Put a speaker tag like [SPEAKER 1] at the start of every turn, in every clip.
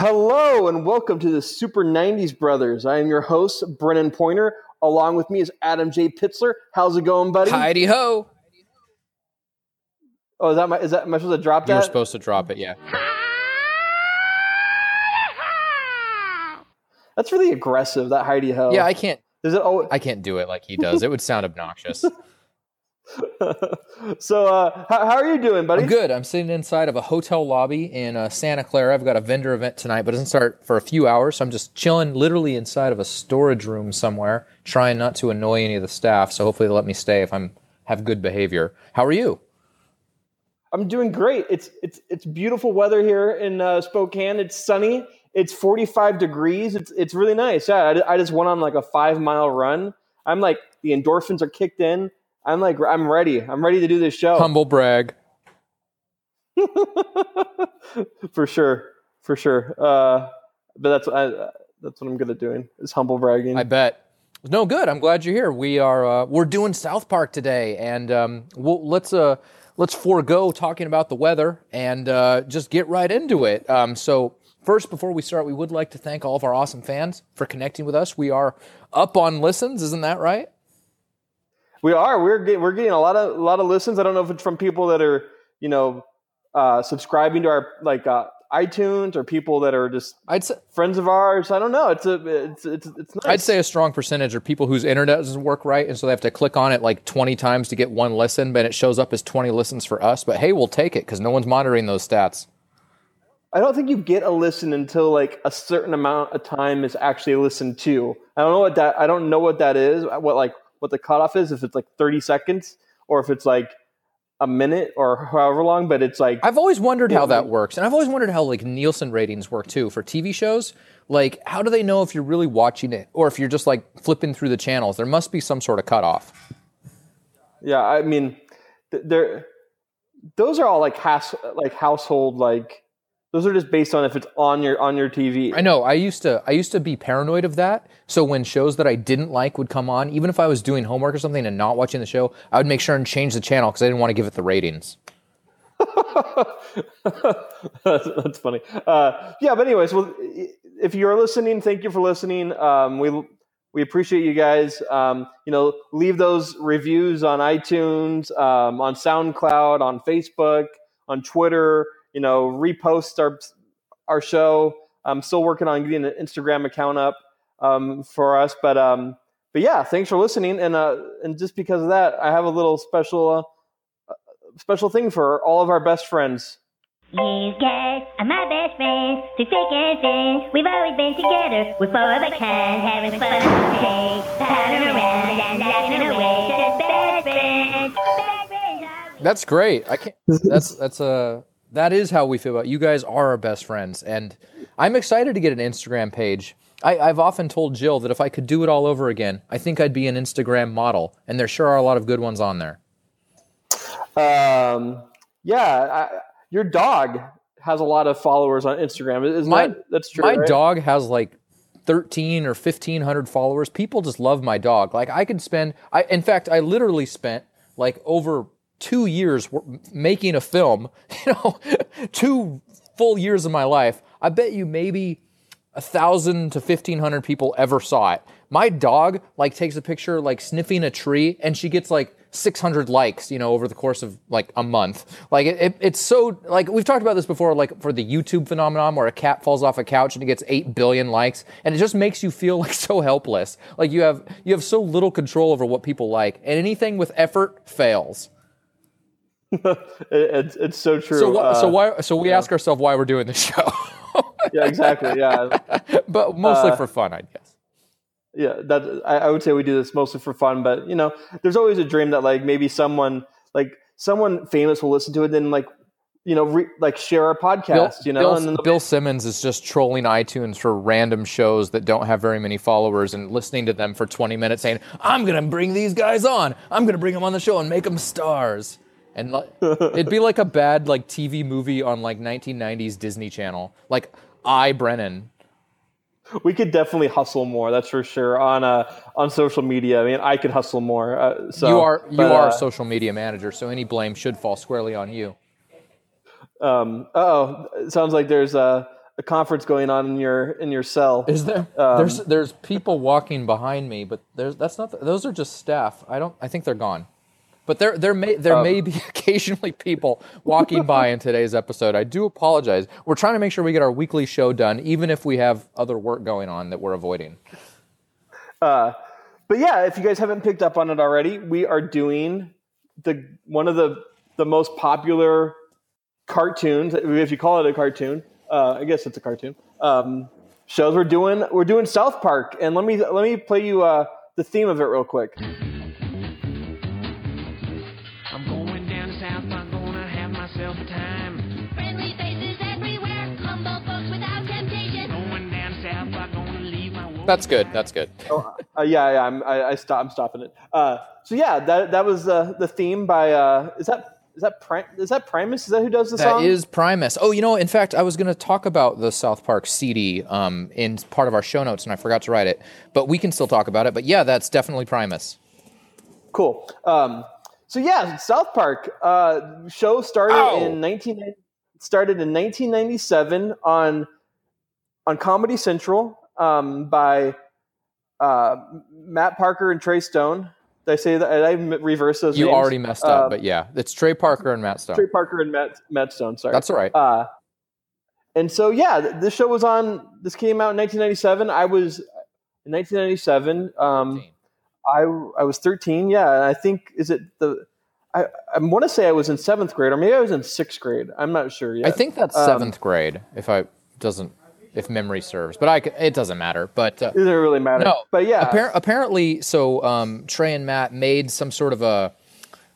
[SPEAKER 1] Hello and welcome to the Super 90s Brothers. I am your host, Brennan Pointer. Along with me is Adam J. Pitzler. How's it going, buddy?
[SPEAKER 2] Heidi ho.
[SPEAKER 1] Oh, is that my is that am I supposed to drop that?
[SPEAKER 2] You were supposed to drop it, yeah.
[SPEAKER 1] That's really aggressive, that Heidi Ho.
[SPEAKER 2] Yeah, I can't
[SPEAKER 1] Is it oh
[SPEAKER 2] I can't do it like he does. It would sound obnoxious.
[SPEAKER 1] so uh how, how are you doing, buddy?
[SPEAKER 2] I'm good. I'm sitting inside of a hotel lobby in uh, Santa Clara. I've got a vendor event tonight, but it doesn't start for a few hours. So I'm just chilling literally inside of a storage room somewhere, trying not to annoy any of the staff. So hopefully they'll let me stay if I'm have good behavior. How are you?
[SPEAKER 1] I'm doing great. It's it's it's beautiful weather here in uh, Spokane. It's sunny. It's 45 degrees. It's it's really nice. Yeah, I, I just went on like a five mile run. I'm like the endorphins are kicked in. I'm like I'm ready. I'm ready to do this show
[SPEAKER 2] Humble brag.
[SPEAKER 1] for sure, for sure. Uh, but that's I, that's what I'm good at doing is humble bragging.
[SPEAKER 2] I bet. No, good. I'm glad you're here. We are uh, we're doing South Park today, and um, we'll, let's uh, let's forego talking about the weather and uh, just get right into it. Um, so first, before we start, we would like to thank all of our awesome fans for connecting with us. We are up on listens, isn't that right?
[SPEAKER 1] We are. We're getting, we're getting a lot of a lot of listens. I don't know if it's from people that are you know uh, subscribing to our like uh, iTunes or people that are just
[SPEAKER 2] I'd say
[SPEAKER 1] friends of ours. I don't know. It's a it's it's it's nice.
[SPEAKER 2] I'd say a strong percentage are people whose internet doesn't work right, and so they have to click on it like 20 times to get one listen, but it shows up as 20 listens for us. But hey, we'll take it because no one's monitoring those stats.
[SPEAKER 1] I don't think you get a listen until like a certain amount of time is actually listened to. I don't know what that. I don't know what that is. What like what the cutoff is? If it's like 30 seconds or if it's like a minute or however long. But it's like
[SPEAKER 2] I've always wondered how that works, and I've always wondered how like Nielsen ratings work too for TV shows. Like, how do they know if you're really watching it or if you're just like flipping through the channels? There must be some sort of cutoff.
[SPEAKER 1] yeah. I mean, th- they're those are all like has like household like those are just based on if it's on your on your TV.
[SPEAKER 2] I know. I used to. I used to be paranoid of that. So when shows that I didn't like would come on, even if I was doing homework or something and not watching the show, I would make sure and change the channel because I didn't want to give it the ratings.
[SPEAKER 1] that's, that's funny. Uh, yeah, but anyways, well, if you're listening, thank you for listening. Um, we we appreciate you guys. Um, you know, leave those reviews on iTunes, um, on SoundCloud, on Facebook, on Twitter. You know, repost our our show. I'm still working on getting an Instagram account up um, for us, but um, but yeah, thanks for listening. And uh, and just because of that, I have a little special uh, special thing for all of our best friends.
[SPEAKER 3] These guys are my best friends, through thick and thin. We've always been together, we're four of a kind, having fun. Hey, powdering around and laughing away. Just best friends, best friends. are-
[SPEAKER 2] That's great. I can't. That's that's a. That is how we feel about you guys. Are our best friends, and I'm excited to get an Instagram page. I, I've often told Jill that if I could do it all over again, I think I'd be an Instagram model, and there sure are a lot of good ones on there.
[SPEAKER 1] Um, yeah, I, your dog has a lot of followers on Instagram. Isn't
[SPEAKER 2] My-
[SPEAKER 1] that that's true?
[SPEAKER 2] My
[SPEAKER 1] right?
[SPEAKER 2] dog has like 13 or 1500 followers. People just love my dog. Like I could spend I in fact I literally spent like over 2 years making a film, you know, 2 full years of my life. I bet you maybe a thousand to fifteen hundred people ever saw it. My dog like takes a picture like sniffing a tree, and she gets like six hundred likes, you know, over the course of like a month. Like it, it, it's so like we've talked about this before, like for the YouTube phenomenon where a cat falls off a couch and it gets eight billion likes, and it just makes you feel like so helpless. Like you have you have so little control over what people like, and anything with effort fails.
[SPEAKER 1] It- it's, it's so true.
[SPEAKER 2] So wh- so
[SPEAKER 1] Uh,
[SPEAKER 2] why so we ask ourselves why we're doing this show,
[SPEAKER 1] Yeah, exactly. Yeah,
[SPEAKER 2] but mostly
[SPEAKER 1] Uh,
[SPEAKER 2] for fun, I guess.
[SPEAKER 1] yeah. That I, I would say we do this mostly for fun, but you know, there's always a dream that like maybe someone like someone famous will listen to it, then like you know, re, like share our podcast. you know,
[SPEAKER 2] Bill,
[SPEAKER 1] and
[SPEAKER 2] Bill Simmons is just trolling iTunes for random shows that don't have very many followers and listening to them for 20 minutes saying, I'm going to bring these guys on. I'm going to bring them on the show and make them stars. And like, it'd be like a bad like TV movie on like 1990s Disney Channel. Like I Brennan.
[SPEAKER 1] we could definitely hustle more. That's for sure on uh on social media. I mean, I could hustle more. Uh, so
[SPEAKER 2] you are you
[SPEAKER 1] but,
[SPEAKER 2] are
[SPEAKER 1] uh,
[SPEAKER 2] a social media manager, so any blame should fall squarely on you.
[SPEAKER 1] Um, oh, it sounds like there's a, a conference going on in your in your cell.
[SPEAKER 2] Is there?
[SPEAKER 1] Um,
[SPEAKER 2] there's there's people walking behind me, but there's that's not. those are just staff. I don't. I think they're gone. But there there may there
[SPEAKER 1] Oh.
[SPEAKER 2] may be occasionally people walking by in today's episode. I do apologize. We're trying to make sure we get our weekly show done, even if we have other work going on that we're avoiding.
[SPEAKER 1] Uh, but yeah, if you guys haven't picked up on it already, we are doing the one of the the most popular cartoons, if you call it a cartoon. Uh, I guess it's a cartoon. Um, shows we're doing we're doing South Park, and let me let me play you uh, the theme of it real quick.
[SPEAKER 2] That's good. That's good.
[SPEAKER 1] Uh, yeah, yeah, I'm I, I stop, I'm stopping it. Uh, so yeah, that that was uh, the theme by uh, is that is that Pri- is that Primus? Is that who does the
[SPEAKER 2] That
[SPEAKER 1] song?
[SPEAKER 2] is Primus. Oh, you know, in fact, I was going to talk about the South Park CD um, in part of our show notes, and I forgot to write it. But we can still talk about it. But yeah, that's definitely Primus.
[SPEAKER 1] Cool. Um, so yeah, South Park uh, show started
[SPEAKER 2] Ow.
[SPEAKER 1] in 19 started in 1997 on on Comedy Central um, by uh, Matt Parker and Trey Stone. Did I say that? Did I reverse those?
[SPEAKER 2] You
[SPEAKER 1] names?
[SPEAKER 2] already messed up,
[SPEAKER 1] Uh,
[SPEAKER 2] but yeah, it's Trey Parker and Matt Stone.
[SPEAKER 1] Trey Parker and Matt Matt Stone. Sorry,
[SPEAKER 2] That's all right.
[SPEAKER 1] Uh, and so yeah, this show was on. This came out in 1997. I was in 1997. Um, I I was 13. Yeah, and I think is it the I I want to say I was in seventh grade or maybe I was in sixth grade. I'm not sure yet.
[SPEAKER 2] I think that's
[SPEAKER 1] Um,
[SPEAKER 2] seventh grade, if I doesn't, if memory serves. But I, it doesn't matter. But uh,
[SPEAKER 1] it doesn't really matter.
[SPEAKER 2] no,
[SPEAKER 1] but yeah,
[SPEAKER 2] appar- apparently, so um, Trey and Matt made some sort of a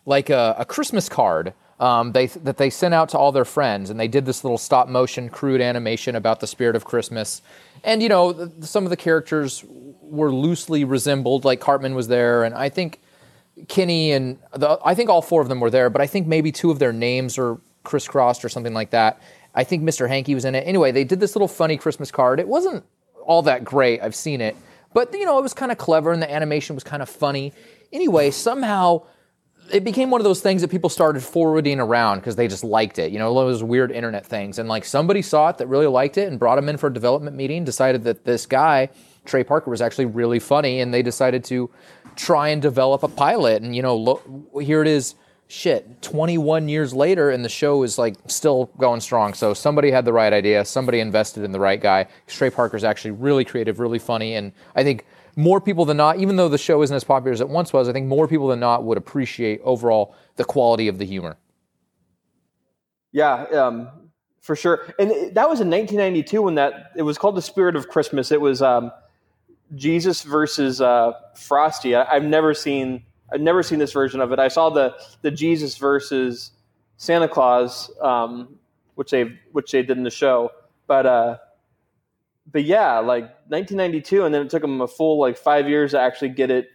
[SPEAKER 2] like a, a Christmas card um, they that they sent out to all their friends, and they did this little stop motion crude animation about the spirit of Christmas. And you know, some of the characters were loosely resembled. Like Cartman was there, and I think Kenny and the, I think all four of them were there, but I think maybe two of their names are crisscrossed or something like that. I think Mr. Hankey was in it. Anyway, they did this little funny Christmas card. It wasn't all that great. I've seen it, but you know, it was kind of clever and the animation was kind of funny. Anyway, somehow it became one of those things that people started forwarding around because they just liked it. You know, those weird internet things. And like somebody saw it that really liked it and brought him in for a development meeting, decided that this guy, Trey Parker, was actually really funny, and they decided to try and develop a pilot. And you know, look, here it is. Shit, 21 years later, and the show is like still going strong. So somebody had the right idea. Somebody invested in the right guy. Trey Parker's actually really creative, really funny, and I think more people than not, even though the show isn't as popular as it once was, I think more people than not would appreciate overall the quality of the humor.
[SPEAKER 1] yeah, um, for sure. And that was in 1992 when that it was called the Spirit of Christmas. It was um, Jesus versus uh, Frosty. I, I've never seen I've never seen this version of it. I saw the the Jesus versus Santa Claus, um, which they which they did in the show, but. Uh, but yeah, like 1992, and then it took them a full like five years to actually get it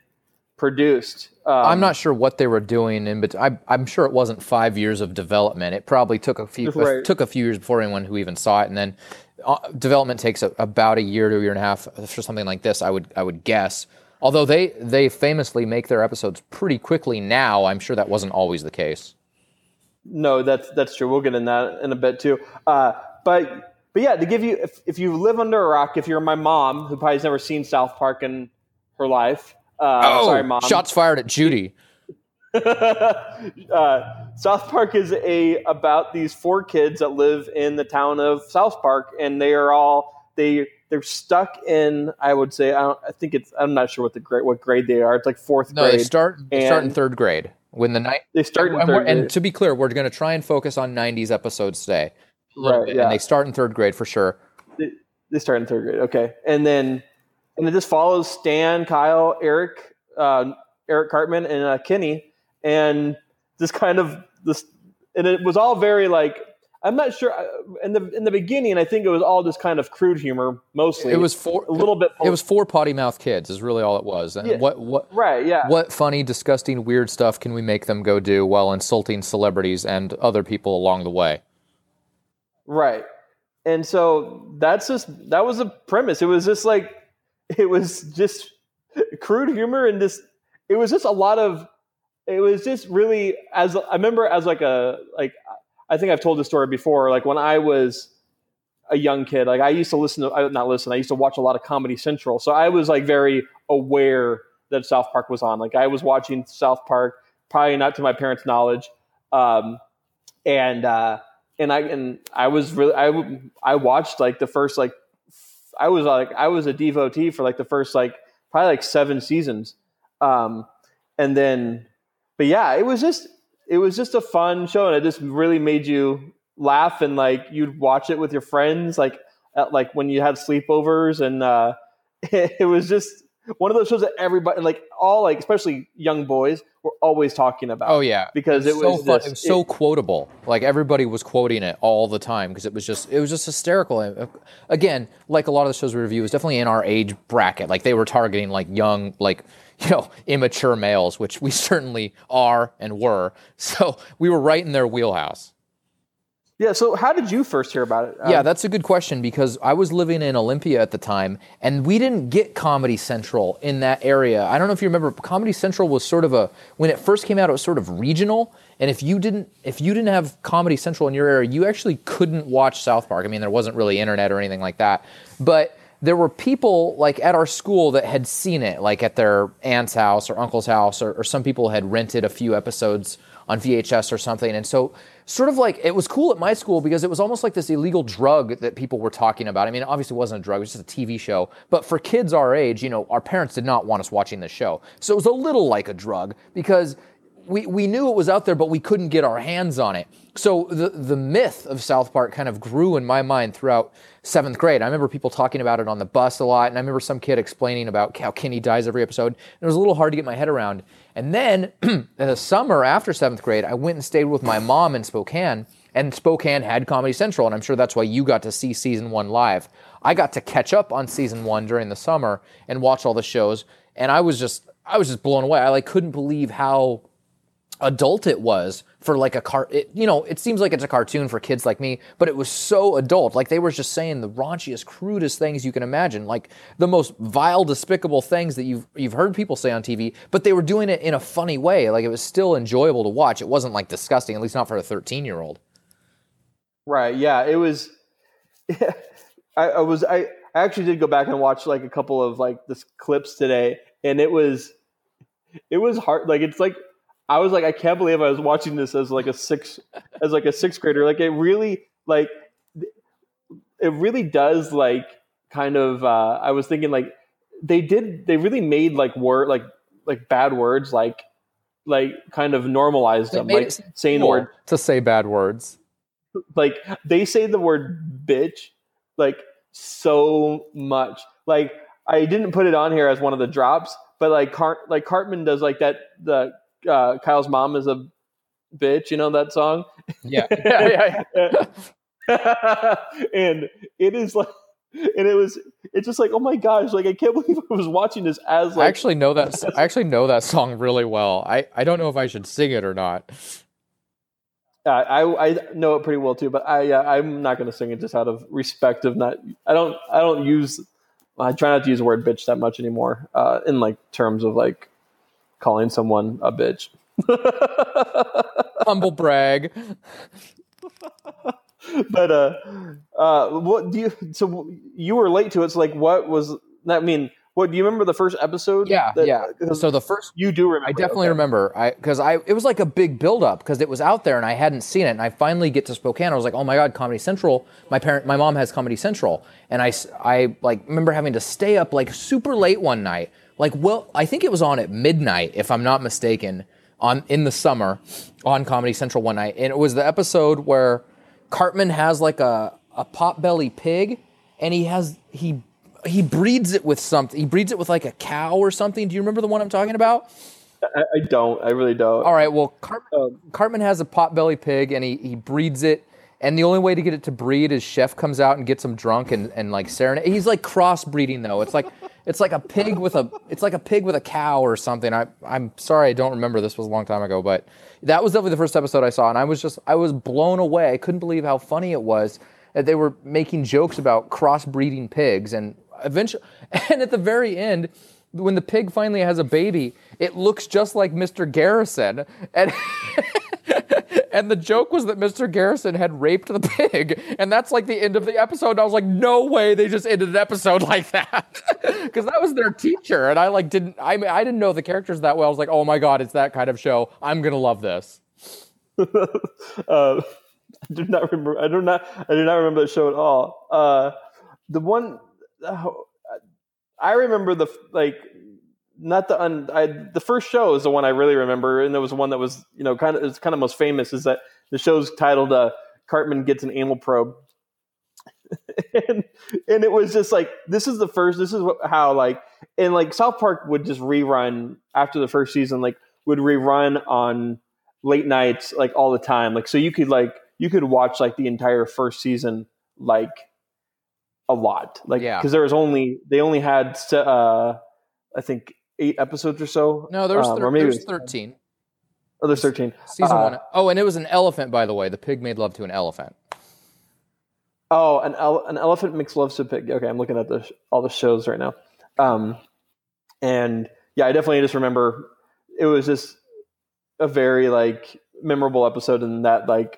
[SPEAKER 1] produced. Um,
[SPEAKER 2] I'm not sure what they were doing in but I, I'm sure it wasn't five years of development. It probably took a few
[SPEAKER 1] Right.
[SPEAKER 2] took a few years before anyone who even saw it, and then uh, development takes a, about a year to a year and a half for something like this. I would I would guess. Although they they famously make their episodes pretty quickly now, I'm sure that wasn't always the case.
[SPEAKER 1] No, that's that's true. We'll get in that in a bit too. Uh, but but yeah, to give you if, if you live under a rock, if you're my mom who probably has never seen South Park in her life, uh, sorry, mom.
[SPEAKER 2] Oh, shots fired at Judy.
[SPEAKER 1] uh, South Park is a about these four kids that live in the town of South Park, and they are all they they're stuck in. I would say I, don't, I think it's I'm not sure what the grade what grade they are. It's like fourth
[SPEAKER 2] No,
[SPEAKER 1] grade.
[SPEAKER 2] they start they start in third grade when the night.
[SPEAKER 1] They start in
[SPEAKER 2] and, and to be clear, we're going to try and focus on '90s episodes today.
[SPEAKER 1] Right,
[SPEAKER 2] bit,
[SPEAKER 1] yeah.
[SPEAKER 2] And they start in third grade for sure.
[SPEAKER 1] they, they start in third grade. Okay, and then and it just follows Stan, Kyle, Eric, uh, Eric Cartman, and uh, Kenny, and this kind of this, and it was all very like I'm not sure uh, in the in the beginning. I think it was all just kind of crude humor mostly.
[SPEAKER 2] It was four.
[SPEAKER 1] a little bit.
[SPEAKER 2] It was four potty mouth kids. Is really all it was. And
[SPEAKER 1] Yeah.
[SPEAKER 2] what what
[SPEAKER 1] right. Yeah.
[SPEAKER 2] what funny, disgusting, weird stuff can we make them go do while insulting celebrities and other people along the way?
[SPEAKER 1] Right. And so that's just that was a premise. It was just like it was just crude humor and just it was just a lot of it was just really as I remember as like a like I think I've told this story before like when I was a young kid, like I used to listen to, not listen, I used to watch a lot of Comedy Central. So I was like very aware that South Park was on. Like I was watching South Park, probably not to my parents' knowledge. Um, and, uh, and I, and I was really, I, I watched like the first, like, I was like, I was a devotee for like the first, like, probably like seven seasons. Um, and then, but yeah, it was just, it was just a fun show and it just really made you laugh and like you'd watch it with your friends like at, like when you had sleepovers and uh it, was just one of those shows that everybody like all like especially young boys were always talking about
[SPEAKER 2] Oh yeah,
[SPEAKER 1] because it was,
[SPEAKER 2] so fun.
[SPEAKER 1] just-
[SPEAKER 2] it was so
[SPEAKER 1] it-
[SPEAKER 2] quotable. Like everybody was quoting it all the time because it was just it was just hysterical. And, uh, Again, like a lot of the shows we review, is definitely in our age bracket. Like they were targeting like young, like you know, immature males, which we certainly are and were. So we were right in their wheelhouse.
[SPEAKER 1] yeah so how did you first hear about it Um,
[SPEAKER 2] Yeah, that's a good question because I was living in Olympia at the time, and we didn't get Comedy Central in that area. I don't know if you remember, Comedy Central was sort of a when it first came out, it was sort of regional. And if you didn't if you didn't have Comedy Central in your area, you actually couldn't watch South Park. I mean, there wasn't really internet or anything like that, but there were people like at our school that had seen it, like at their aunt's house or uncle's house, or, or some people had rented a few episodes on VHS or something. And so, sort of like, it was cool at my school because it was almost like this illegal drug that people were talking about. I mean, obviously, it wasn't a drug, it was just a TV show. But for kids our age, you know, our parents did not want us watching this show. So it was a little like a drug because we, we knew it was out there, but we couldn't get our hands on it. So the, the myth of South Park kind of grew in my mind throughout seventh grade. I remember people talking about it on the bus a lot, and I remember some kid explaining about how Kenny dies every episode. It was a little hard to get my head around. And then in the uh, summer after seventh grade, I went and stayed with my mom in Spokane, and Spokane had Comedy Central, and I'm sure that's why you got to see season one live. I got to catch up on season one during the summer and watch all the shows, and I was just I was just blown away. I like couldn't believe how adult it was for like a car it, you know it seems like it's a cartoon for kids like me but it was so adult like they were just saying the raunchiest crudest things you can imagine like the most vile despicable things that you've you've heard people say on TV but they were doing it in a funny way like it was still enjoyable to watch it wasn't like disgusting at least not for a 13 year old
[SPEAKER 1] Right. Yeah. It was. I, I was. I, I actually did go back and watch like a couple of like this clips today, and it was. It was hard. Like it's like I was like I can't believe I was watching this as like a six as like a sixth grader. Like it really like it really does like kind of. uh I was thinking like they did. They really made like word like like bad words like like kind of normalized them like
[SPEAKER 2] it seem
[SPEAKER 1] saying the word
[SPEAKER 2] to say bad words
[SPEAKER 1] like they say the word bitch like so much like i didn't put it on here as one of the drops but like Cart like cartman does like that the uh kyle's mom is a bitch you know that song
[SPEAKER 2] yeah yeah yeah, yeah.
[SPEAKER 1] and it is like and it was it's just like oh my gosh like i can't believe i was watching this as
[SPEAKER 2] I actually know that I actually know that song really well I I don't know if I should sing it or not
[SPEAKER 1] uh, I I know it pretty well too, but I uh, I'm not going to sing it just out of respect of not. I don't I don't use. I try not to use the word bitch that much anymore. Uh, in like terms of like calling someone a bitch.
[SPEAKER 2] humble brag
[SPEAKER 1] but uh, uh, what do you? So you were late to it. So like, what was? That I mean, what do you remember the first episode?
[SPEAKER 2] Yeah,
[SPEAKER 1] that-
[SPEAKER 2] yeah.
[SPEAKER 1] 'cause
[SPEAKER 2] So the first,
[SPEAKER 1] you do remember.
[SPEAKER 2] I definitely
[SPEAKER 1] okay.
[SPEAKER 2] remember, I because I it was like a big buildup because it was out there and I hadn't seen it, and I finally get to Spokane. I was like, oh my god, Comedy Central. My parent, my mom has Comedy Central, and I I like remember having to stay up like super late one night. Like, well, I think it was on at midnight, if I'm not mistaken, on in the summer, on Comedy Central one night, and it was the episode where Cartman has like a a potbelly pig, and he has he he breeds it with something. He breeds it with like a cow or something. Do you remember the one I'm talking about?
[SPEAKER 1] I, I don't. I really don't.
[SPEAKER 2] All right. Well, Cartman,
[SPEAKER 1] Um,
[SPEAKER 2] Cartman has a potbelly pig, and he he breeds it. And the only way to get it to breed is Chef comes out and gets him drunk and, and like serenade. He's like crossbreeding though. It's like it's like a pig with a it's like a pig with a cow or something. I I'm sorry I don't remember. This was a long time ago, but that was definitely the first episode I saw, and I was just I was blown away. I couldn't believe how funny it was that they were making jokes about crossbreeding pigs, and eventually, and at the very end. When the pig finally has a baby, it looks just like Mr. Garrison, and and the joke was that Mr. Garrison had raped the pig, and that's like the end of the episode. And I was like, no way, they just ended an episode like that, because that was their teacher, and I like didn't I I didn't know the characters that well. I was like, oh my god, it's that kind of show. I'm gonna love this.
[SPEAKER 1] uh, I do not remember. I do not. I do not remember the show at all. Uh, the one uh, I remember the like not the un, I, the first show is the one I really remember, and it was the one that was you know kind of it's kind of most famous. Is that the show's titled uh, "Cartman Gets an Anal Probe," and and it was just like this is the first. This is what, how like and like South Park would just rerun after the first season, like would rerun on late nights like all the time. Like so you could like you could watch like the entire first season like a lot like
[SPEAKER 2] Yeah.
[SPEAKER 1] because there was only they only had uh i think eight episodes or so
[SPEAKER 2] No, there's
[SPEAKER 1] um,
[SPEAKER 2] thir-
[SPEAKER 1] maybe
[SPEAKER 2] there's
[SPEAKER 1] was-
[SPEAKER 2] thirteen.
[SPEAKER 1] oh, there's 13
[SPEAKER 2] Season
[SPEAKER 1] Uh,
[SPEAKER 2] one. Oh, and it was an elephant, by the way. The pig made love to an elephant.
[SPEAKER 1] oh an, ele- an elephant makes love to a pig okay i'm looking at the sh- all the shows right now um and yeah i definitely just remember it was just a very like memorable episode in that like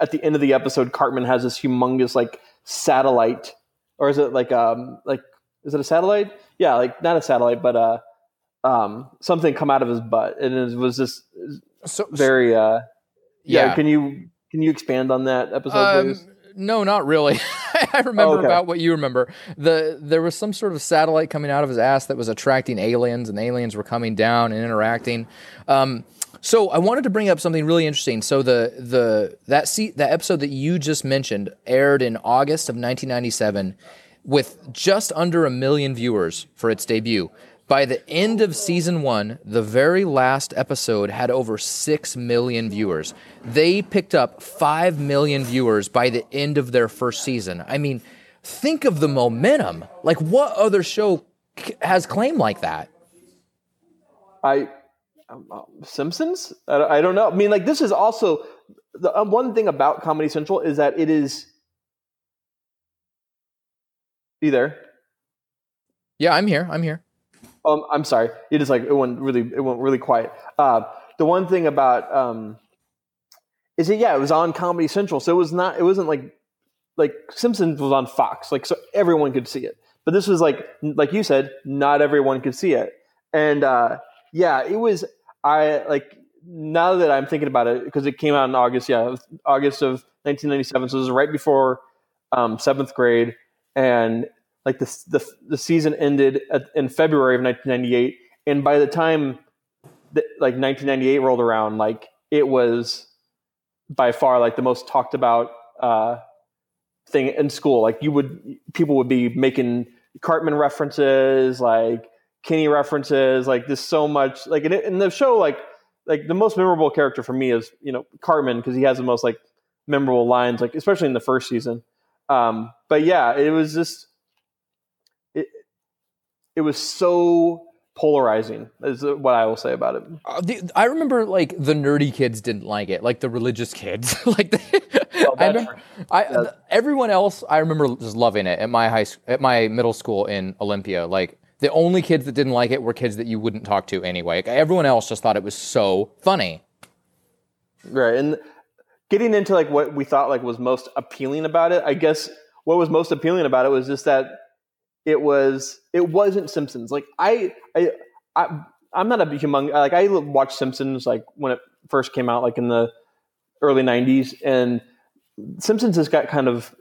[SPEAKER 1] at the end of the episode cartman has this humongous like satellite or is it like um like is it a satellite yeah like not a satellite but uh um something come out of his butt and it was just
[SPEAKER 2] So
[SPEAKER 1] very uh yeah,
[SPEAKER 2] yeah.
[SPEAKER 1] can you can you expand on that episode please
[SPEAKER 2] Um, no, not really. I remember
[SPEAKER 1] Oh, okay.
[SPEAKER 2] about what you remember. The there was some sort of satellite coming out of his ass that was attracting aliens, and aliens were coming down and interacting. Um, so I wanted to bring up something really interesting. So the the that se- that episode that you just mentioned aired in August of 1997, with just under a million viewers for its debut. By the end of season one, the very last episode had over 6 million viewers. They picked up 5 million viewers by the end of their first season. I mean, think of the momentum. Like, what other show has claim like that?
[SPEAKER 1] I um, uh, Simpsons. I, don't- I don't know. I mean, like this is also the um, one thing about Comedy Central is that it is. You there?
[SPEAKER 2] Yeah, I'm here. I'm here.
[SPEAKER 1] Um, I'm sorry. It just like it went really it went really quiet. Uh, the one thing about um, is it yeah, it was on Comedy Central, so it was not. It wasn't like like Simpsons was on Fox, like so everyone could see it. But this was like like you said, not everyone could see it, and uh, yeah, it was. I like now that I'm thinking about it because it came out in August. Yeah, August of 1997, so it was right before um, seventh grade, and like the the, the season ended at, in February of 1998, and by the time that, like 1998 rolled around, like it was by far like the most talked about uh, thing in school. Like you would people would be making Cartman references, like Kenny references, like there's so much like in, in the show like like the most memorable character for me is you know Cartman because he has the most like memorable lines like especially in the first season. Um, but yeah, it was just it was so polarizing is what I will say about it.
[SPEAKER 2] Uh, the, I remember like the nerdy kids didn't like it, like the religious kids. like they, I remember, I, th- everyone else, I remember just loving it at my high at my middle school in Olympia. Like the only kids that didn't like it were kids that you wouldn't talk to anyway. Like, everyone else just thought it was so funny.
[SPEAKER 1] Right. And getting into like what we thought like was most appealing about it, I guess what was most appealing about it was just that it was it wasn't Simpsons. Like I I, I I'm not a humong like I watched Simpsons like when it first came out like in the early 90s and Simpsons has got kind of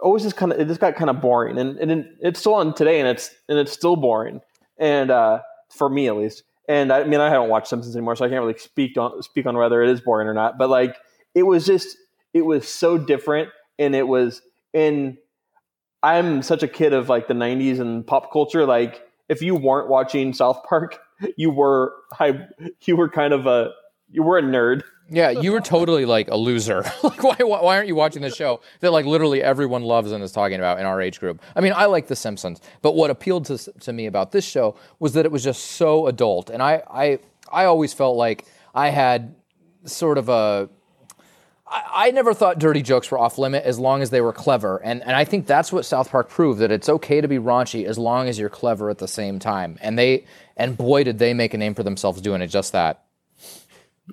[SPEAKER 1] always just kind of it just got kind of boring and, and it's still on today and it's and it's still boring and uh for me at least and I mean I haven't watched Simpsons anymore so I can't really speak on speak on whether it is boring or not but like it was just it was so different and it was in I'm such a kid of like the 90s and pop culture like if you weren't watching South Park you were I, you were kind of a you were a nerd
[SPEAKER 2] Yeah, you were totally like a loser. like, why, why aren't you watching this show that like literally everyone loves and is talking about in our age group? I mean, I like The Simpsons, but what appealed to to me about this show was that it was just so adult, and I I I always felt like I had sort of a. I never thought dirty jokes were off limit as long as they were clever, and and I think that's what South Park proved that it's okay to be raunchy as long as you're clever at the same time. And they and boy did they make a name for themselves doing it just that.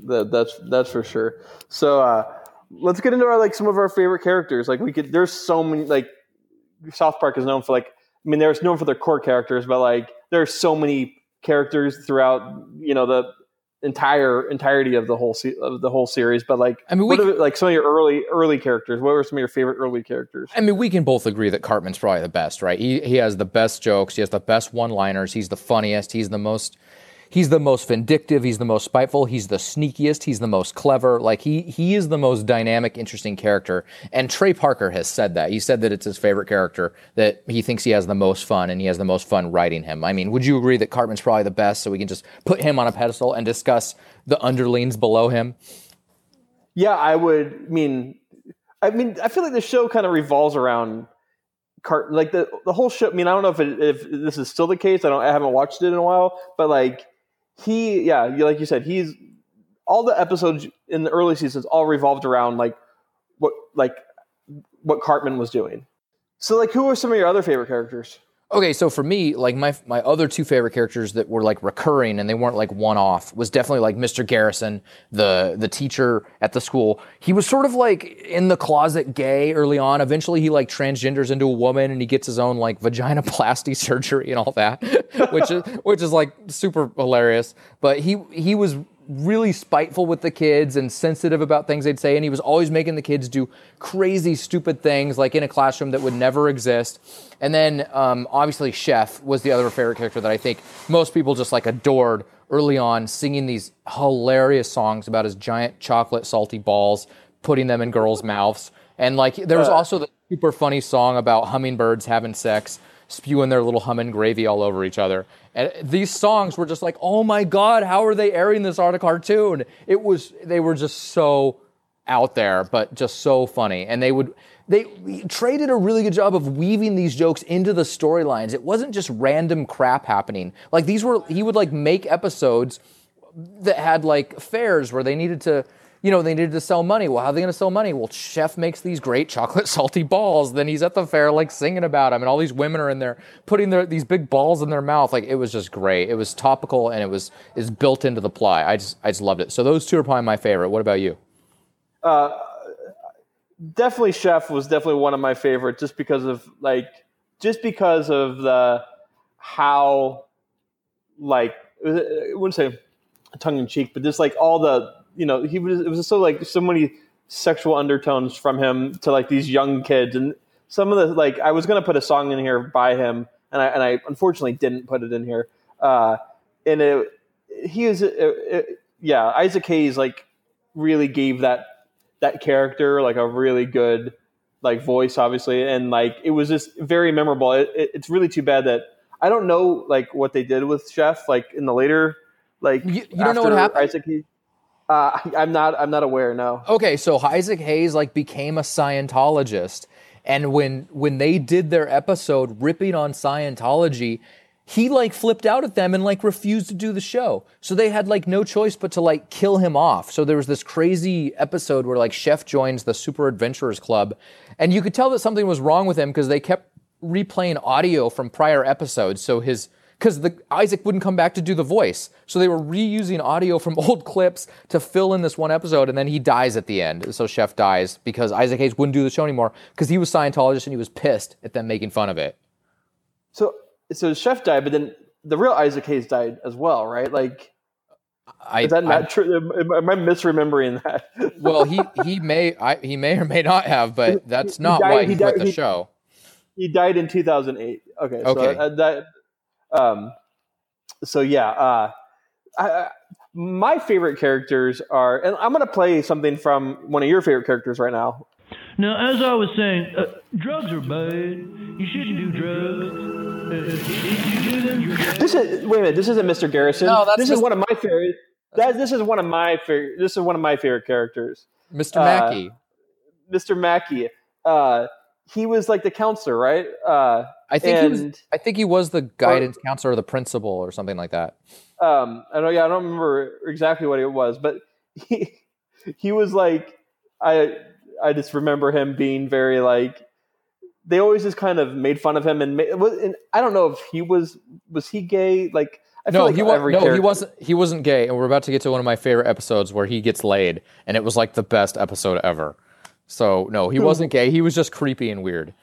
[SPEAKER 1] That, that's that's for sure. So uh, let's get into our like some of our favorite characters. Like we could, there's so many. Like South Park is known for like, I mean, they're known for their core characters, but like there are so many characters throughout, you know, the entire entirety of the whole se- of the whole series. But like,
[SPEAKER 2] I mean, we
[SPEAKER 1] what are, like some of your early early characters? What were some of your favorite early characters?
[SPEAKER 2] I mean, we can both agree that Cartman's probably the best, right? He he has the best jokes. He has the best one-liners. He's the funniest. He's the most. He's the most vindictive. He's the most spiteful. He's the sneakiest. He's the most clever. Like he he is the most dynamic, interesting character. And Trey Parker has said that. He said that it's his favorite character. That he thinks he has the most fun, and he has the most fun writing him. I mean, would you agree that Cartman's probably the best? So we can just put him on a pedestal and discuss the underlings below him.
[SPEAKER 1] Yeah, I would mean. I mean, I feel like the show kind of revolves around Cart. Like the the whole show. I mean, I don't know if it, if this is still the case. I don't. I haven't watched it in a while, but like he, yeah, like you said, he's all the episodes in the early seasons all revolved around like what like what Cartman was doing. So, like, who are some of your other favorite characters?
[SPEAKER 2] Okay, so for me, like my my other two favorite characters that were like recurring and they weren't like one off was definitely like Mr. Garrison, the the teacher at the school. He was sort of like in the closet gay early on. Eventually he like transgenders into a woman and he gets his own like vaginoplasty surgery and all that, which is which is like super hilarious. But he he was really spiteful with the kids and sensitive about things they'd say and he was always making the kids do crazy stupid things like in a classroom that would never exist. And then um, obviously chef was the other favorite character that i think most people just like adored early on singing these hilarious songs about his giant chocolate salty balls putting them in girls mouths. And like there was also the super funny song about hummingbirds having sex spewing their little humming gravy all over each other. And these songs were just like, oh my God, how are they airing this on a cartoon? It was, they were just so out there, but just so funny. And they would, they Trey did a really good job of weaving these jokes into the storylines. It wasn't just random crap happening. Like these were, he would like make episodes that had like fairs where they needed to, you know, they needed to sell money. Well, how are they going to sell money? Well, Chef makes these great chocolate salty balls. Then he's at the fair, like singing about them, and all these women are in there putting their these big balls in their mouth. Like it was just great. It was topical and it was is built into the plot. I just I just loved it. So those two are probably my favorite. What about you?
[SPEAKER 1] Uh, definitely chef was definitely one of my favorite just because of like just because of the how like uh, I wouldn't say tongue in cheek, but just like all the you know he was it was so like so many sexual undertones from him to like these young kids and some of the like I was gonna put a song in here by him and I and I unfortunately didn't put it in here uh, and it he is it, it, yeah Isaac Hayes like really gave that that character like a really good like voice obviously and like it was just very memorable it, it, it's really too bad that i don't know like what they did with chef like in the later like
[SPEAKER 2] You- you don't know what happened?
[SPEAKER 1] isaac Hayes. Uh, i'm not i'm not aware no
[SPEAKER 2] Okay, so Isaac Hayes like became a Scientologist, and when when they did their episode ripping on Scientology, he like flipped out at them and like refused to do the show. So they had like no choice but to like kill him off. So there was this crazy episode where like Chef joins the Super Adventurers Club, and you could tell that something was wrong with him because they kept replaying audio from prior episodes. So his because the Isaac wouldn't come back to do the voice. So they were reusing audio from old clips to fill in this one episode, and then he dies at the end. So Chef dies because Isaac Hayes wouldn't do the show anymore because he was Scientologist and he was pissed at them making fun of it.
[SPEAKER 1] so so chef died but then the real isaac hayes died as well right like
[SPEAKER 2] I,
[SPEAKER 1] is that
[SPEAKER 2] I-
[SPEAKER 1] not true am, am i misremembering that
[SPEAKER 2] well, he he may I, he may or may not have, but that's
[SPEAKER 1] he
[SPEAKER 2] not
[SPEAKER 1] died-
[SPEAKER 2] why
[SPEAKER 1] he
[SPEAKER 2] he
[SPEAKER 1] died-
[SPEAKER 2] quit the
[SPEAKER 1] he-
[SPEAKER 2] show.
[SPEAKER 1] he died in 2008 okay so
[SPEAKER 2] Okay.
[SPEAKER 1] uh, that um so yeah uh I, I, my favorite characters are and i'm gonna play something from one of your favorite characters right now
[SPEAKER 4] Now, as I was saying, uh, drugs are bad. You shouldn't do drugs. Uh, you do them,
[SPEAKER 1] this is wait a minute this isn't mr garrison
[SPEAKER 2] No, that's
[SPEAKER 1] this is one of my favorite that this is one of my favorite this is one of my favorite characters
[SPEAKER 2] Mr.
[SPEAKER 1] Uh,
[SPEAKER 2] Mackey.
[SPEAKER 1] mr mackey uh he was like the counselor right uh
[SPEAKER 2] I think he was I think he was the guidance counselor or the principal or something like that.
[SPEAKER 1] um I don't yeah I don't remember exactly what it was, but he he was like I I just remember him being very like they always just kind of made fun of him and, and I don't know if he was was he gay like I
[SPEAKER 2] No,
[SPEAKER 1] like
[SPEAKER 2] he was no, he wasn't. He wasn't gay, and we're about to get to one of my favorite episodes where he gets laid, and it was like the best episode ever. So no, he wasn't gay. He was just creepy and weird.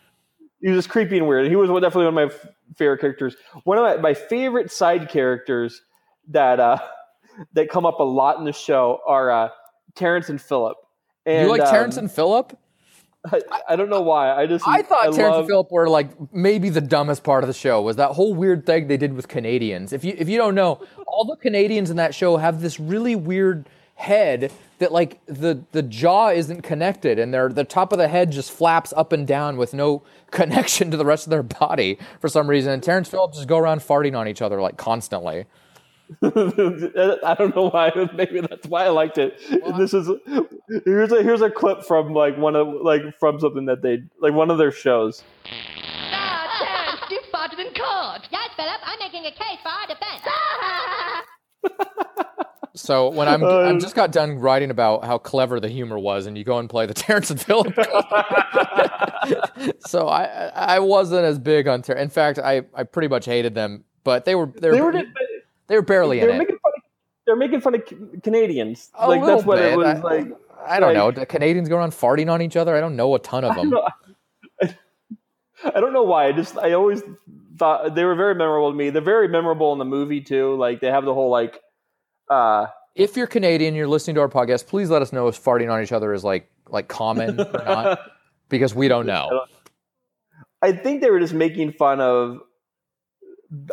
[SPEAKER 1] he was just creepy and weird. He was definitely one of my favorite characters. One of my, my favorite side characters that uh, that come up a lot in the show are uh, Terrance and Phillip. And,
[SPEAKER 2] you like Terrance
[SPEAKER 1] um,
[SPEAKER 2] and Phillip?
[SPEAKER 1] I, I don't know why. I just
[SPEAKER 2] I thought Terrance
[SPEAKER 1] love-
[SPEAKER 2] and Phillip were like maybe the dumbest part of the show was that whole weird thing they did with Canadians. If you if you don't know, all the Canadians in that show have this really weird head that like the the jaw isn't connected and their the top of the head just flaps up and down with no connection to the rest of their body for some reason. And Terrance Phillips just go around farting on each other like constantly.
[SPEAKER 1] I don't know why. Maybe that's why I liked it. this is here's a here's a clip from like one of like from something that they like one of their shows.
[SPEAKER 5] Ah, Terrance, you farted in court.
[SPEAKER 3] Yes, Phillip, I'm making a case for our defense.
[SPEAKER 2] So when I'm
[SPEAKER 1] Uh,
[SPEAKER 2] I'm just got done writing about how clever the humor was, and you go and play the Terrance and Phillip. so I I wasn't as big on Terrance. In fact, I, I pretty much hated them, but they were they were
[SPEAKER 1] They were
[SPEAKER 2] they were barely in it.
[SPEAKER 1] making fun of, they're making fun of Canadians.
[SPEAKER 2] A
[SPEAKER 1] like that's what it
[SPEAKER 2] bit.
[SPEAKER 1] was
[SPEAKER 2] I-
[SPEAKER 1] like.
[SPEAKER 2] I don't know.
[SPEAKER 1] like-
[SPEAKER 2] Do Canadians go around farting on each other? I don't know a ton of them.
[SPEAKER 1] I don't know why. I just I always thought they were very memorable to me. They're very memorable in the movie too. Like they have the whole like uh
[SPEAKER 2] If you're Canadian, you're listening to our podcast. Please let us know if farting on each other is like like common or not, because we don't know.
[SPEAKER 1] I think they were just making fun of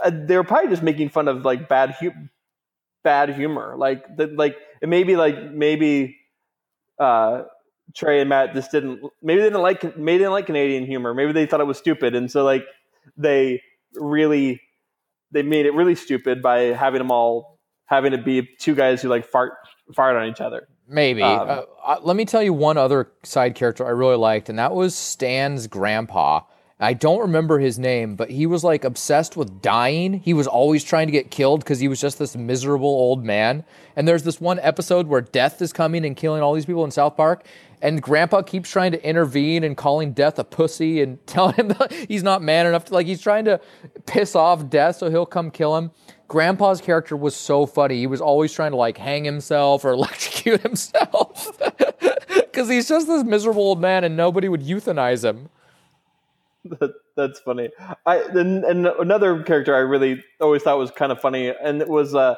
[SPEAKER 1] uh, they were probably just making fun of like bad hu- bad humor. Like the, like maybe like maybe uh Trey and Matt just didn't maybe they didn't like maybe they didn't like Canadian humor. Maybe they thought it was stupid and so like they really they made it really stupid by having them all having to be two guys who like fart fart on each other.
[SPEAKER 2] Maybe.
[SPEAKER 1] Um,
[SPEAKER 2] uh, uh, let me tell you one other side character I really liked, and that was Stan's grandpa. I don't remember his name, but he was like obsessed with dying. He was always trying to get killed because he was just this miserable old man. And there's this one episode where death is coming and killing all these people in South Park. And grandpa keeps trying to intervene and calling death a pussy and telling him that he's not man enough to, like, he's trying to piss off death so he'll come kill him. Grandpa's character was so funny. He was always trying to like hang himself or electrocute himself because he's just this miserable old man and nobody would euthanize him.
[SPEAKER 1] That, that's funny. I and, and another character I really always thought was kind of funny, and it was uh,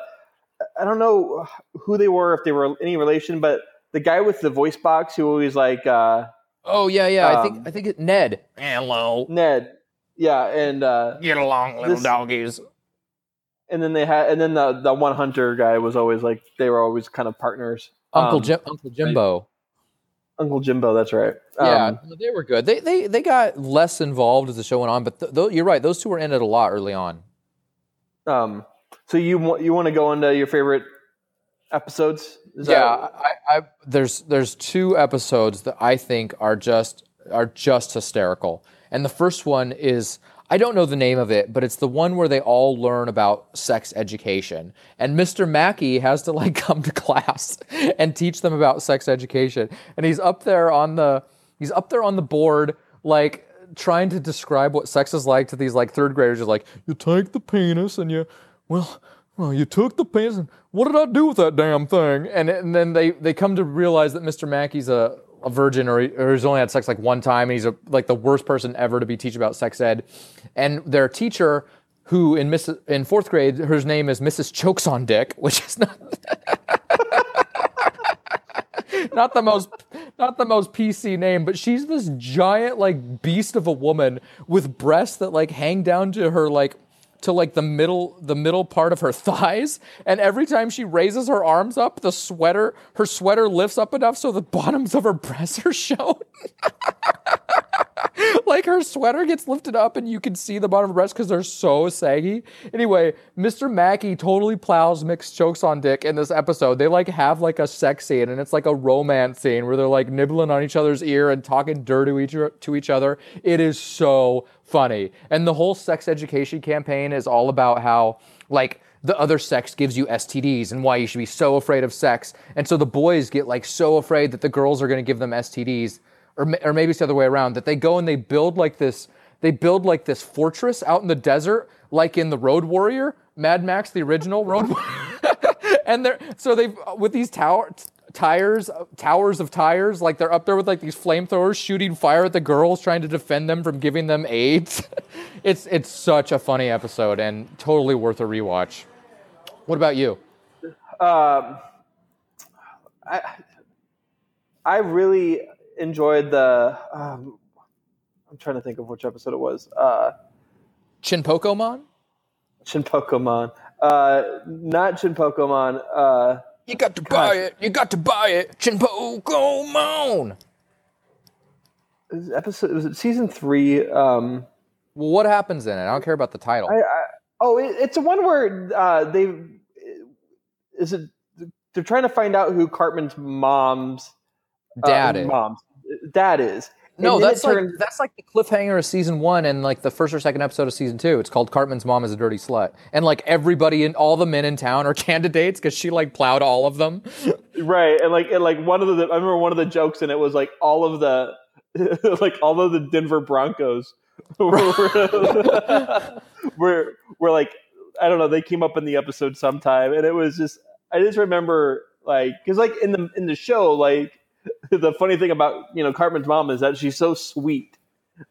[SPEAKER 1] I don't know who they were, if they were any relation, but the guy with the voice box who always like uh,
[SPEAKER 2] Oh yeah, yeah. I
[SPEAKER 1] Um,
[SPEAKER 2] think I think it Ned. Hello.
[SPEAKER 1] Ned, yeah, and uh,
[SPEAKER 2] Get along, little
[SPEAKER 1] This-
[SPEAKER 2] doggies.
[SPEAKER 1] And then they had, and then the the one hunter guy was always like they were always kind of partners.
[SPEAKER 2] Uncle
[SPEAKER 1] Um,
[SPEAKER 2] Jim, Uncle Jimbo.
[SPEAKER 1] Uncle Jimbo, that's right.
[SPEAKER 2] yeah,
[SPEAKER 1] Um,
[SPEAKER 2] they were good. They they they got less involved as the show went on, but th- th- you're right. Those two were in it a lot early on.
[SPEAKER 1] um, so you you want to go into your favorite episodes? Is
[SPEAKER 2] yeah, I, I, there's there's two episodes that I think are just are just hysterical, and the first one is I don't know the name of it, but it's the one where they all learn about sex education, and Mr. Mackey has to like come to class and teach them about sex education, and he's up there on the he's up there on the board like trying to describe what sex is like to these like third graders. Just like you take the penis and you well well, you took the penis, and what did I do with that damn thing? And, and then they, they come to realize that Mr. Mackey's a, a virgin or, or he's only had sex like one time, and he's a, like the worst person ever to be teaching about sex ed. And their teacher, who in Miss, in fourth grade, her name is Mrs. Choksondik, which is not not the most not the most PC name, but she's this giant like beast of a woman with breasts that like hang down to her like to like the middle the middle part of her thighs and every time she raises her arms up the sweater her sweater lifts up enough so the bottoms of her breasts are shown like her sweater gets lifted up and you can see the bottom of her breast because they're so saggy. Anyway, Mr. Mackey totally plows Ms. Choksondik in this episode. They like have like a sex scene and it's like a romance scene where they're like nibbling on each other's ear and talking dirt to each, to each other. It is so funny. And the whole sex education campaign is all about how like the other sex gives you STDs and why you should be so afraid of sex. And so the boys get like so afraid that the girls are going to give them STDs or, or maybe it's the other way around that they go and they build like this they build like this fortress out in the desert like in the road warrior Mad Max, the original Road. Warrior. and they're so they've with these tower tires, towers of tires, like they're up there with like these flamethrowers shooting fire at the girls, trying to defend them from giving them AIDS. it's it's such a funny episode and totally worth a rewatch. What about you?
[SPEAKER 1] Um, I I really enjoyed the. Um, I'm trying to think of which episode it was. Uh, Chinpokomon?
[SPEAKER 2] Chin Pokemon.
[SPEAKER 1] Uh, not Chinpokomon. Uh,
[SPEAKER 2] You got to buy it. You got to buy it. Chinpokomon.
[SPEAKER 1] it episode was it season three? Um,
[SPEAKER 2] Well, what happens in it? I don't care about the title.
[SPEAKER 1] I, I, oh, it, it's the one where uh, they is it. They're trying to find out who Cartman's mom's uh,
[SPEAKER 2] Dad is.
[SPEAKER 1] mom's dad is.
[SPEAKER 2] No, that's
[SPEAKER 1] it
[SPEAKER 2] like that's like the cliffhanger of season one and like the first or second episode of season two. It's called Cartman's mom is a dirty slut, and like everybody and all the men in town are candidates because she like plowed all of them.
[SPEAKER 1] Right, and like and like one of the I remember one of the jokes and it was like all of the like all of the Denver Broncos were, were were like I don't know they came up in the episode sometime and it was just I just remember like because like in the in the show like the funny thing about you know Cartman's mom is that she's so sweet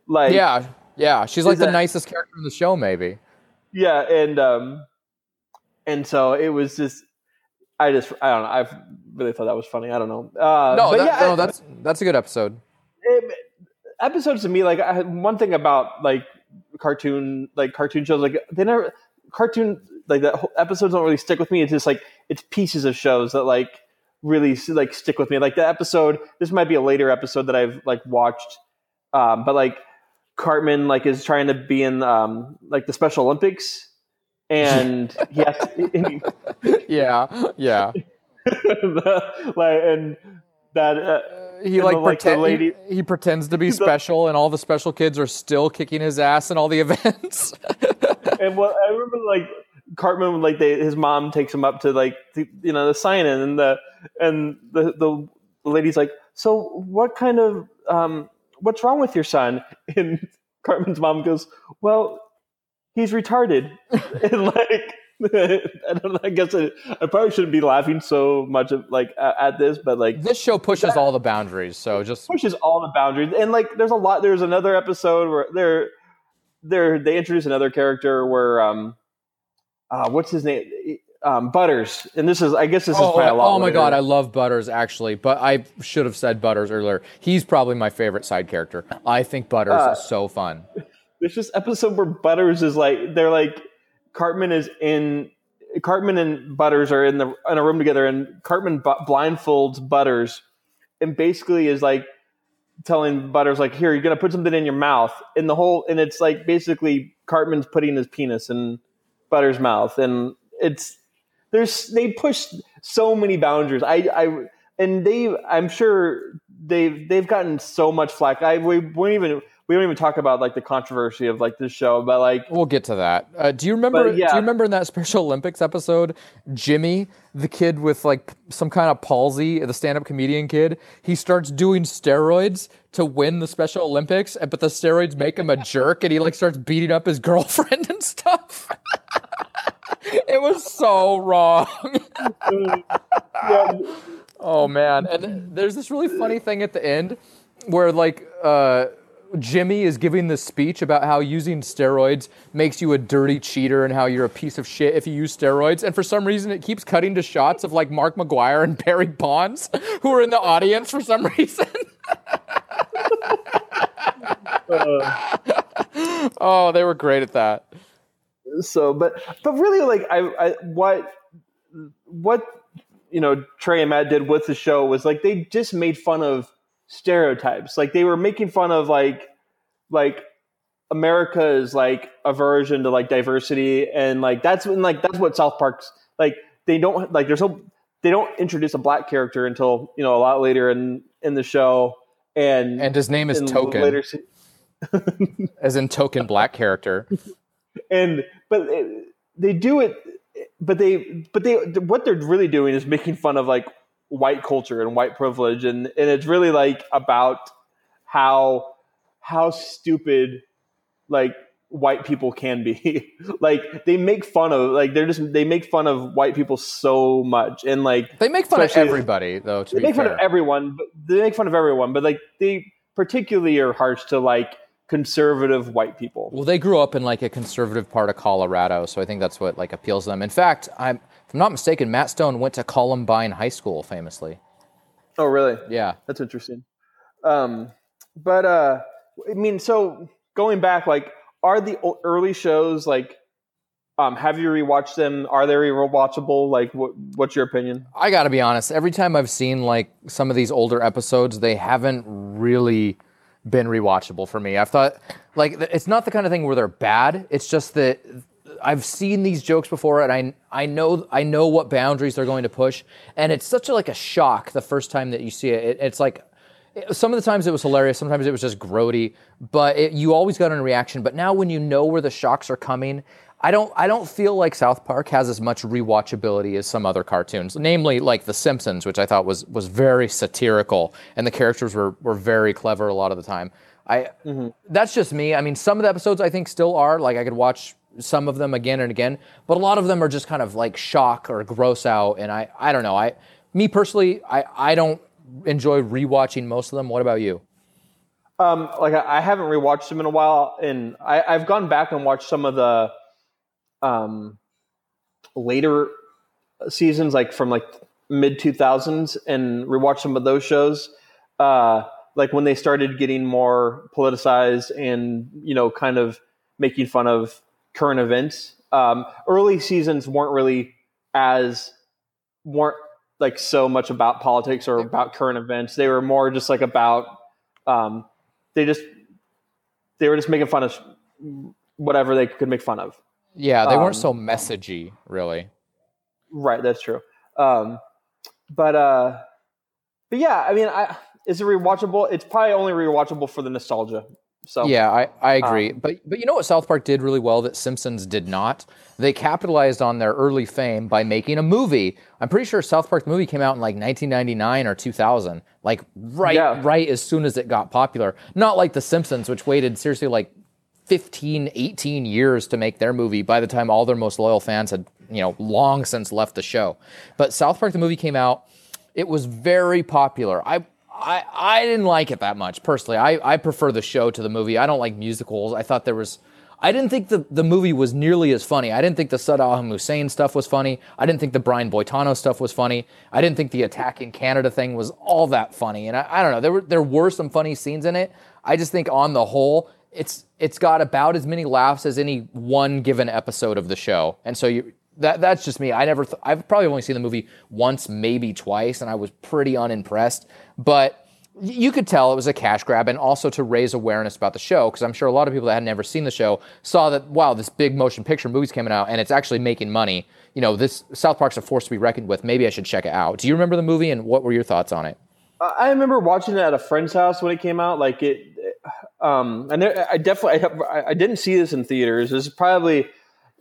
[SPEAKER 1] like
[SPEAKER 2] yeah, yeah, she's like the
[SPEAKER 1] that-
[SPEAKER 2] nicest character in the show, maybe.
[SPEAKER 1] yeah and um and so it was just I just I don't know I really thought that was funny I don't know uh,
[SPEAKER 2] No,
[SPEAKER 1] but
[SPEAKER 2] that,
[SPEAKER 1] yeah,
[SPEAKER 2] no,
[SPEAKER 1] I-
[SPEAKER 2] that's that's a good episode.
[SPEAKER 1] it, episodes to me like I, one thing about like cartoon like cartoon shows like they never cartoon like that whole- episodes don't really stick with me it's just like it's pieces of shows that like really like stick with me like the episode this might be a later episode that i've like watched um but like cartman like is trying to be in um like the special olympics and he has to,
[SPEAKER 2] Yeah, yeah.
[SPEAKER 1] like and that uh,
[SPEAKER 2] He like,
[SPEAKER 1] the, like,
[SPEAKER 2] pretend,
[SPEAKER 1] lady-
[SPEAKER 2] he, he pretends to be special, and all the special kids are still kicking his ass in all the events.
[SPEAKER 1] and what I remember, like Cartman, like they, his mom takes him up to like the, you know the sign in, and the and the, the lady's like, so what kind of um, what's wrong with your son? And Cartman's mom goes, well, he's retarded, and like. I don't know. I guess I, I probably shouldn't be laughing so much of, like at, at this, but like
[SPEAKER 2] this show pushes all the boundaries, so just
[SPEAKER 1] pushes all the boundaries and like there's a lot there's another episode where they're they're they introduce another character where um uh what's his name um butters and this is i guess this is
[SPEAKER 2] Oh,
[SPEAKER 1] probably a lot
[SPEAKER 2] oh my
[SPEAKER 1] later.
[SPEAKER 2] god, I love Butters actually, but I should have said Butters earlier. He's probably my favorite side character. I think Butters
[SPEAKER 1] Uh,
[SPEAKER 2] is so fun.
[SPEAKER 1] there's this episode where butters is like they're like cartman is in cartman and butters are in the in a room together and cartman bu- blindfolds butters and basically is like telling butters like here you're gonna put something in your mouth and the whole and it's like basically cartman's putting his penis in butters mouth. And it's there's they push so many boundaries. I i and they i'm sure they've they've gotten so much flack. I we won't even we don't even talk about like the controversy of like this show but like
[SPEAKER 2] We'll get to that. Uh, do you remember?
[SPEAKER 1] But, yeah.
[SPEAKER 2] Do you remember in that Special Olympics episode, Jimmy, the kid with like some kind of palsy, the stand-up comedian kid, he starts doing steroids to win the Special Olympics, and- but the steroids make him a jerk, and he like starts beating up his girlfriend and stuff. it was so wrong. Oh man, and there's this really funny thing at the end where like uh, Jimmy is giving this speech about how using steroids makes you a dirty cheater and how you're a piece of shit if you use steroids. And for some reason, it keeps cutting to shots of like Mark McGwire and Barry Bonds who are in the audience for some reason. oh, they were great at that.
[SPEAKER 1] so but but really like I, I what what you know trey and matt did with the show was like they just made fun of stereotypes like they were making fun of like like america's like aversion to like diversity and like that's when like that's what south park's like they don't like there's no they don't introduce a black character until you know a lot later in in the show and
[SPEAKER 2] And his name is Token,
[SPEAKER 1] later se-
[SPEAKER 2] as in Token Black character.
[SPEAKER 1] and but it, they do it but they but they what they're really doing is making fun of like white culture and white privilege and and it's really like about how how stupid like white people can be. like they make fun of like they're just they make fun of white people so much and like
[SPEAKER 2] They make fun of everybody, though. To
[SPEAKER 1] they
[SPEAKER 2] be
[SPEAKER 1] make fun of everyone, but they make fun of everyone, but like they particularly are harsh to like conservative white people.
[SPEAKER 2] Well, they grew up in like a conservative part of Colorado, so I think that's what like appeals to them. In fact, I'm, I'm not mistaken, Matt Stone went to Columbine High School, famously.
[SPEAKER 1] Oh, really?
[SPEAKER 2] Yeah.
[SPEAKER 1] That's interesting. Um, but uh, I mean, so going back, like, are the early shows like? Um, have you rewatched them? Are they rewatchable? Like, what, what's your opinion?
[SPEAKER 2] I got to be honest. Every time I've seen like some of these older episodes, they haven't really been rewatchable for me. I've thought like it's not the kind of thing where they're bad. It's just that I've seen these jokes before, and I I know I know what boundaries they're going to push, and it's such a, like a shock the first time that you see it. it it's like some of the times it was hilarious sometimes it was just grody but it, you always got a reaction. But now when you know where the shocks are coming i don't i don't feel like south park has as much rewatchability as some other cartoons namely like the simpsons which i thought was was very satirical and the characters were were very clever a lot of the time. I mm-hmm. that's just me. I mean some of the episodes i think still are like i could watch some of them again and again but a lot of them are just kind of like shock or gross out and i i don't know i me personally i i don't enjoy rewatching most of them. What about you?
[SPEAKER 1] Um, like I, I haven't rewatched them in a while, and I, I've gone back and watched some of the um, later seasons, like from like mid two thousands, and rewatched some of those shows. Uh, like when they started getting more politicized and you know, kind of making fun of current events. Um, early seasons weren't really as weren't like so much about politics or about current events. They were more just like about um, they just they were just making fun of whatever they could make fun of.
[SPEAKER 2] Yeah, they
[SPEAKER 1] Um,
[SPEAKER 2] weren't so messagey, really.
[SPEAKER 1] Right, that's true. Um, but uh, but yeah, I mean, I is it rewatchable? It's probably only rewatchable for the nostalgia. So
[SPEAKER 2] Yeah, I, I agree.
[SPEAKER 1] Um,
[SPEAKER 2] but but you know what South Park did really well that Simpsons did not? They capitalized on their early fame by making a movie. I'm pretty sure South Park the movie came out in like 1999 or 2000. Like right
[SPEAKER 1] Yeah.
[SPEAKER 2] right as soon as it got popular. Not like The Simpsons which waited seriously like 15, 18 years to make their movie by the time all their most loyal fans had, you know, long since left the show. But South Park the movie came out it was very popular. I I, I didn't like it that much personally. I, I prefer the show to the movie. I don't like musicals. I thought there was I didn't think the, the movie was nearly as funny. I didn't think the Saddam Hussein stuff was funny. I didn't think the Brian Boitano stuff was funny. I didn't think the attack in Canada thing was all that funny. And I, I don't know. There were there were some funny scenes in it. I just think on the whole, it's it's got about as many laughs as any one given episode of the show. And so you that that's just me. I never th- I've probably only seen the movie once, maybe twice, and I was pretty unimpressed. But you could tell it was a cash grab, and also to raise awareness about the show, because I'm sure a lot of people that had never seen the show saw that wow, this big motion picture movie's coming out, and it's actually making money. You know, this South Park's a force to be reckoned with. Maybe I should check it out. Do you remember the movie, and what were your thoughts on it?
[SPEAKER 1] I remember watching it at a friend's house when it came out. Like it, um, and there, I definitely I, I didn't see this in theaters. This is probably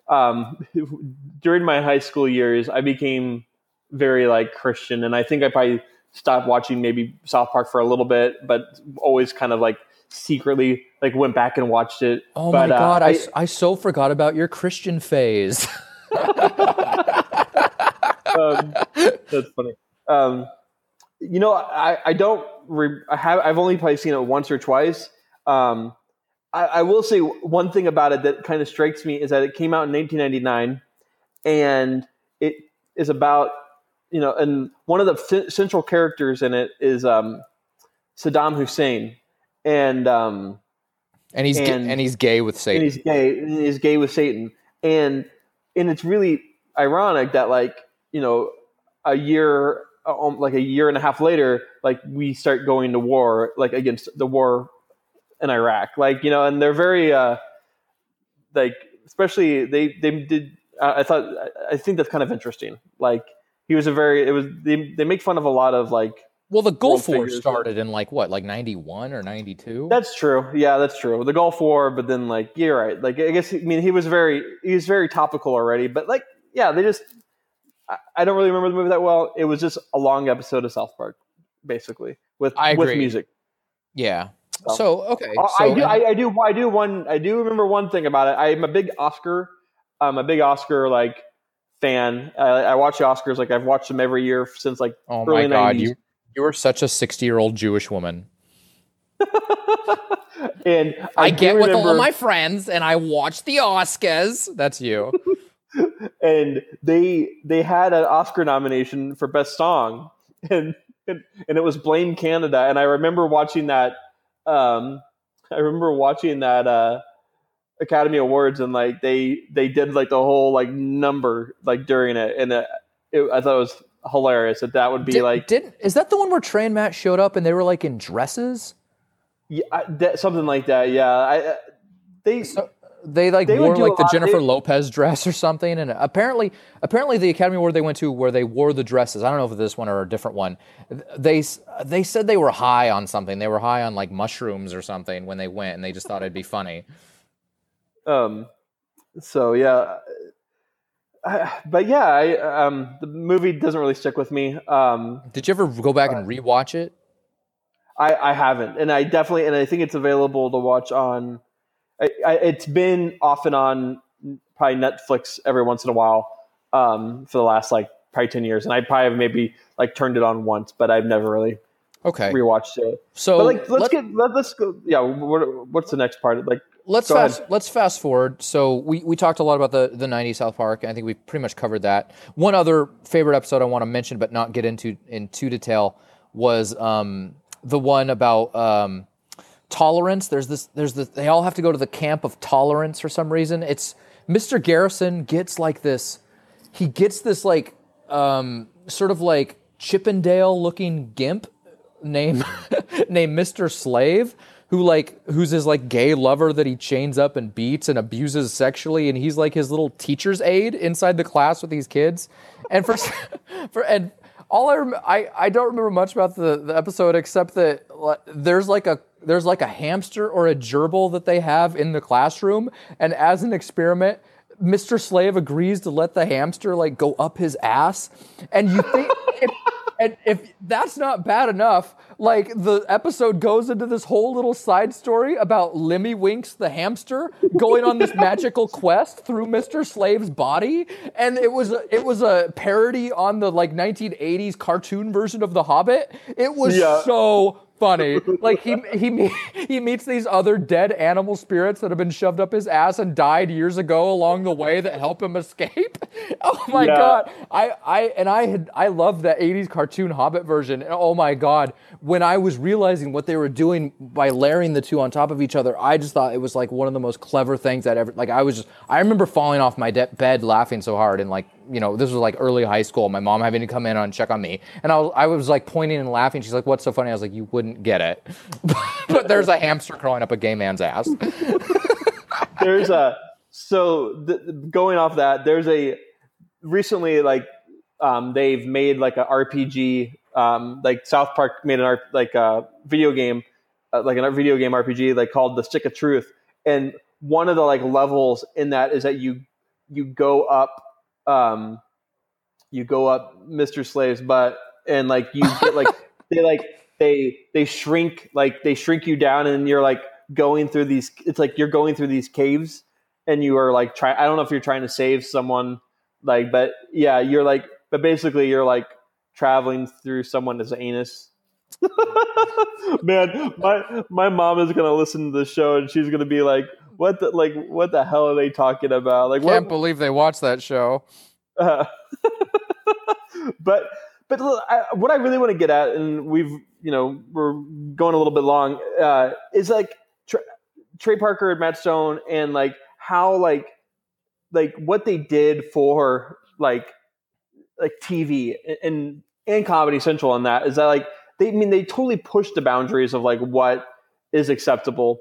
[SPEAKER 1] um, during my high school years. I became very like Christian, and I think I probably stopped watching maybe South Park for a little bit, but always kind of like secretly like went back and watched it.
[SPEAKER 2] Oh
[SPEAKER 1] but,
[SPEAKER 2] my
[SPEAKER 1] uh,
[SPEAKER 2] god, I so forgot about your Christian phase.
[SPEAKER 1] um, that's funny. Um, you know, I, I don't. Re- I have. I've only probably seen it once or twice. Um, I, I will say one thing about it that kind of strikes me is that it came out in 1999, and it is about you know, and one of the c- central characters in it is um, Saddam Hussein, and um,
[SPEAKER 2] and he's ga-
[SPEAKER 1] And-
[SPEAKER 2] and he's gay with
[SPEAKER 1] and
[SPEAKER 2] Satan.
[SPEAKER 1] he's gay and he's gay with satan and and it's really ironic that like you know a year um, like a year and a half later like we start going to war like against the war in iraq like you know and they're very uh like especially they they did uh, i thought i think that's kind of interesting like he was a very it was they, they make fun of a lot of like
[SPEAKER 2] Well, the Gulf War started in like what, like ninety one or ninety two?
[SPEAKER 1] That's true. Yeah, that's true. The Gulf War, but then like you're right. Like I guess I mean he was very he was very topical already. But like yeah, they just I, I don't really remember the movie that well. It was just a long episode of South Park, basically with with music.
[SPEAKER 2] Yeah, So okay, so
[SPEAKER 1] I do. I, I do. I do one. I do remember one thing about it. I'm a big Oscar. I'm a big Oscar like fan. I, I watch the Oscars. Like I've watched them every year since like
[SPEAKER 2] oh
[SPEAKER 1] early
[SPEAKER 2] my god,
[SPEAKER 1] 90s.
[SPEAKER 2] you you are such a sixty year old Jewish woman.
[SPEAKER 1] and
[SPEAKER 2] I,
[SPEAKER 1] do
[SPEAKER 2] get with all my friends and I watch the Oscars. That's you.
[SPEAKER 1] and they they had an Oscar nomination for best song, and and, and it was Blame Canada. And I remember watching that. Um, I remember watching that uh, Academy Awards, and like they they did like the whole like number like during it, and it, it, I thought it was hilarious that that would be
[SPEAKER 2] Did,
[SPEAKER 1] like
[SPEAKER 2] did is that the one where Trey and Matt showed up and they were like in dresses?
[SPEAKER 1] yeah, I- that, something like that. Yeah, I, uh, they
[SPEAKER 2] So they like
[SPEAKER 1] They
[SPEAKER 2] wore like the Jennifer
[SPEAKER 1] they-
[SPEAKER 2] Lopez dress or something, and apparently, apparently the Academy Award they went to where they wore the dresses. I don't know if this one or a different one. They they said they were high on something. They were high on like mushrooms or something when they went, and they just thought it'd be funny.
[SPEAKER 1] Um, so yeah, I, but yeah, I, um, the movie doesn't really stick with me. Um,
[SPEAKER 2] Did you ever go back and rewatch it?
[SPEAKER 1] I, I haven't, and I definitely, and I think it's available to watch on. I, I, it's been off and on probably Netflix every once in a while um, for the last like probably ten years, and I probably have maybe like turned it on once, but I've never really
[SPEAKER 2] Okay,
[SPEAKER 1] rewatched it.
[SPEAKER 2] so
[SPEAKER 1] But like, let's
[SPEAKER 2] let-
[SPEAKER 1] get let, let's go. Yeah, what, what's the next part? Like,
[SPEAKER 2] let's
[SPEAKER 1] ahead.
[SPEAKER 2] fast let's fast forward. So we, we talked a lot about the the '90s South Park. And I think we pretty much covered that. One other favorite episode I want to mention, but not get into in too detail, was um, the one about um, tolerance. There's this. There's the. They all have to go to the camp of tolerance for some reason. It's Mr. Garrison gets like this. He gets this like um, sort of like Chippendale looking gimp named named Mr. Slave who like who's his like gay lover that he chains up and beats and abuses sexually and he's like his little teacher's aide inside the class with these kids and for for and all I, rem- I I don't remember much about the, the episode except that there's like a there's like a hamster or a gerbil that they have in the classroom and as an experiment Mr. Slave agrees to let the hamster like go up his ass and you think and if that's not bad enough, like the episode goes into this whole little side story about Lemmiwinks the hamster going on this magical quest through Mr. Slave's body, and it was a, it was a parody on the like 1980s cartoon version of The Hobbit. It was
[SPEAKER 1] Yeah.
[SPEAKER 2] so funny. Like he he he meets these other dead animal spirits that have been shoved up his ass and died years ago along the way that help him escape. Oh my
[SPEAKER 1] Yeah.
[SPEAKER 2] god. I, I and I had I loved that 80s cartoon Hobbit version. And oh my god, when I was realizing what they were doing by layering the two on top of each other, I just thought it was like one of the most clever things I'd ever like I was just I remember falling off my de- bed laughing so hard and like, you know, this was like early high school, my mom having to come in and check on me. And I was I was like pointing and laughing. She's like, "What's so funny?" I was like, "You wouldn't get it." but there's a hamster crawling up a gay man's ass.
[SPEAKER 1] there's a so th- going off that there's a recently like um, they've made like a rpg um, like south park made an R- like a video game uh, like a video game rpg like called the stick of truth and one of the like levels in that is that you you go up um you go up mr slave's butt and like you get like they like they they shrink like they shrink you down and you're like going through these it's like you're going through these caves and you are like trying i don't know if you're trying to save someone like but yeah you're like but basically you're like traveling through someone's anus. Man my my mom is gonna listen to the show and she's gonna be like what the like what the hell are they talking about like
[SPEAKER 2] Can't
[SPEAKER 1] what
[SPEAKER 2] believe they watched that show.
[SPEAKER 1] uh, but but look, I, what I really want to get at, and we've you know we're going a little bit long, uh, is like Tra- Trey Parker and Matt Stone, and like how like like what they did for like like TV and and Comedy Central on that is that like they I mean they totally pushed the boundaries of like what is acceptable,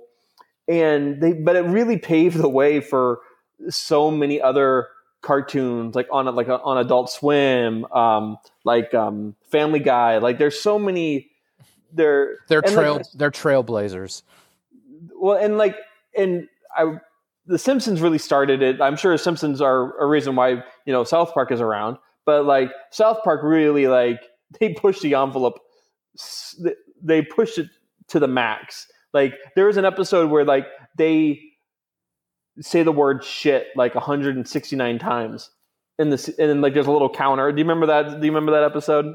[SPEAKER 1] and they but it really paved the way for so many other cartoons like on like on Adult Swim, um, like um, Family Guy. Like there's so many. There,
[SPEAKER 2] They're trail
[SPEAKER 1] Like,
[SPEAKER 2] they're trailblazers.
[SPEAKER 1] well, and like, and I, the Simpsons really started it. I'm sure Simpsons are a reason why you know South Park is around. But like South Park really like they pushed the envelope. They pushed it to the max. Like there was an episode where like they say the word shit like 169 times in this, and then like there's a little counter. Do you remember that? Do you remember that episode?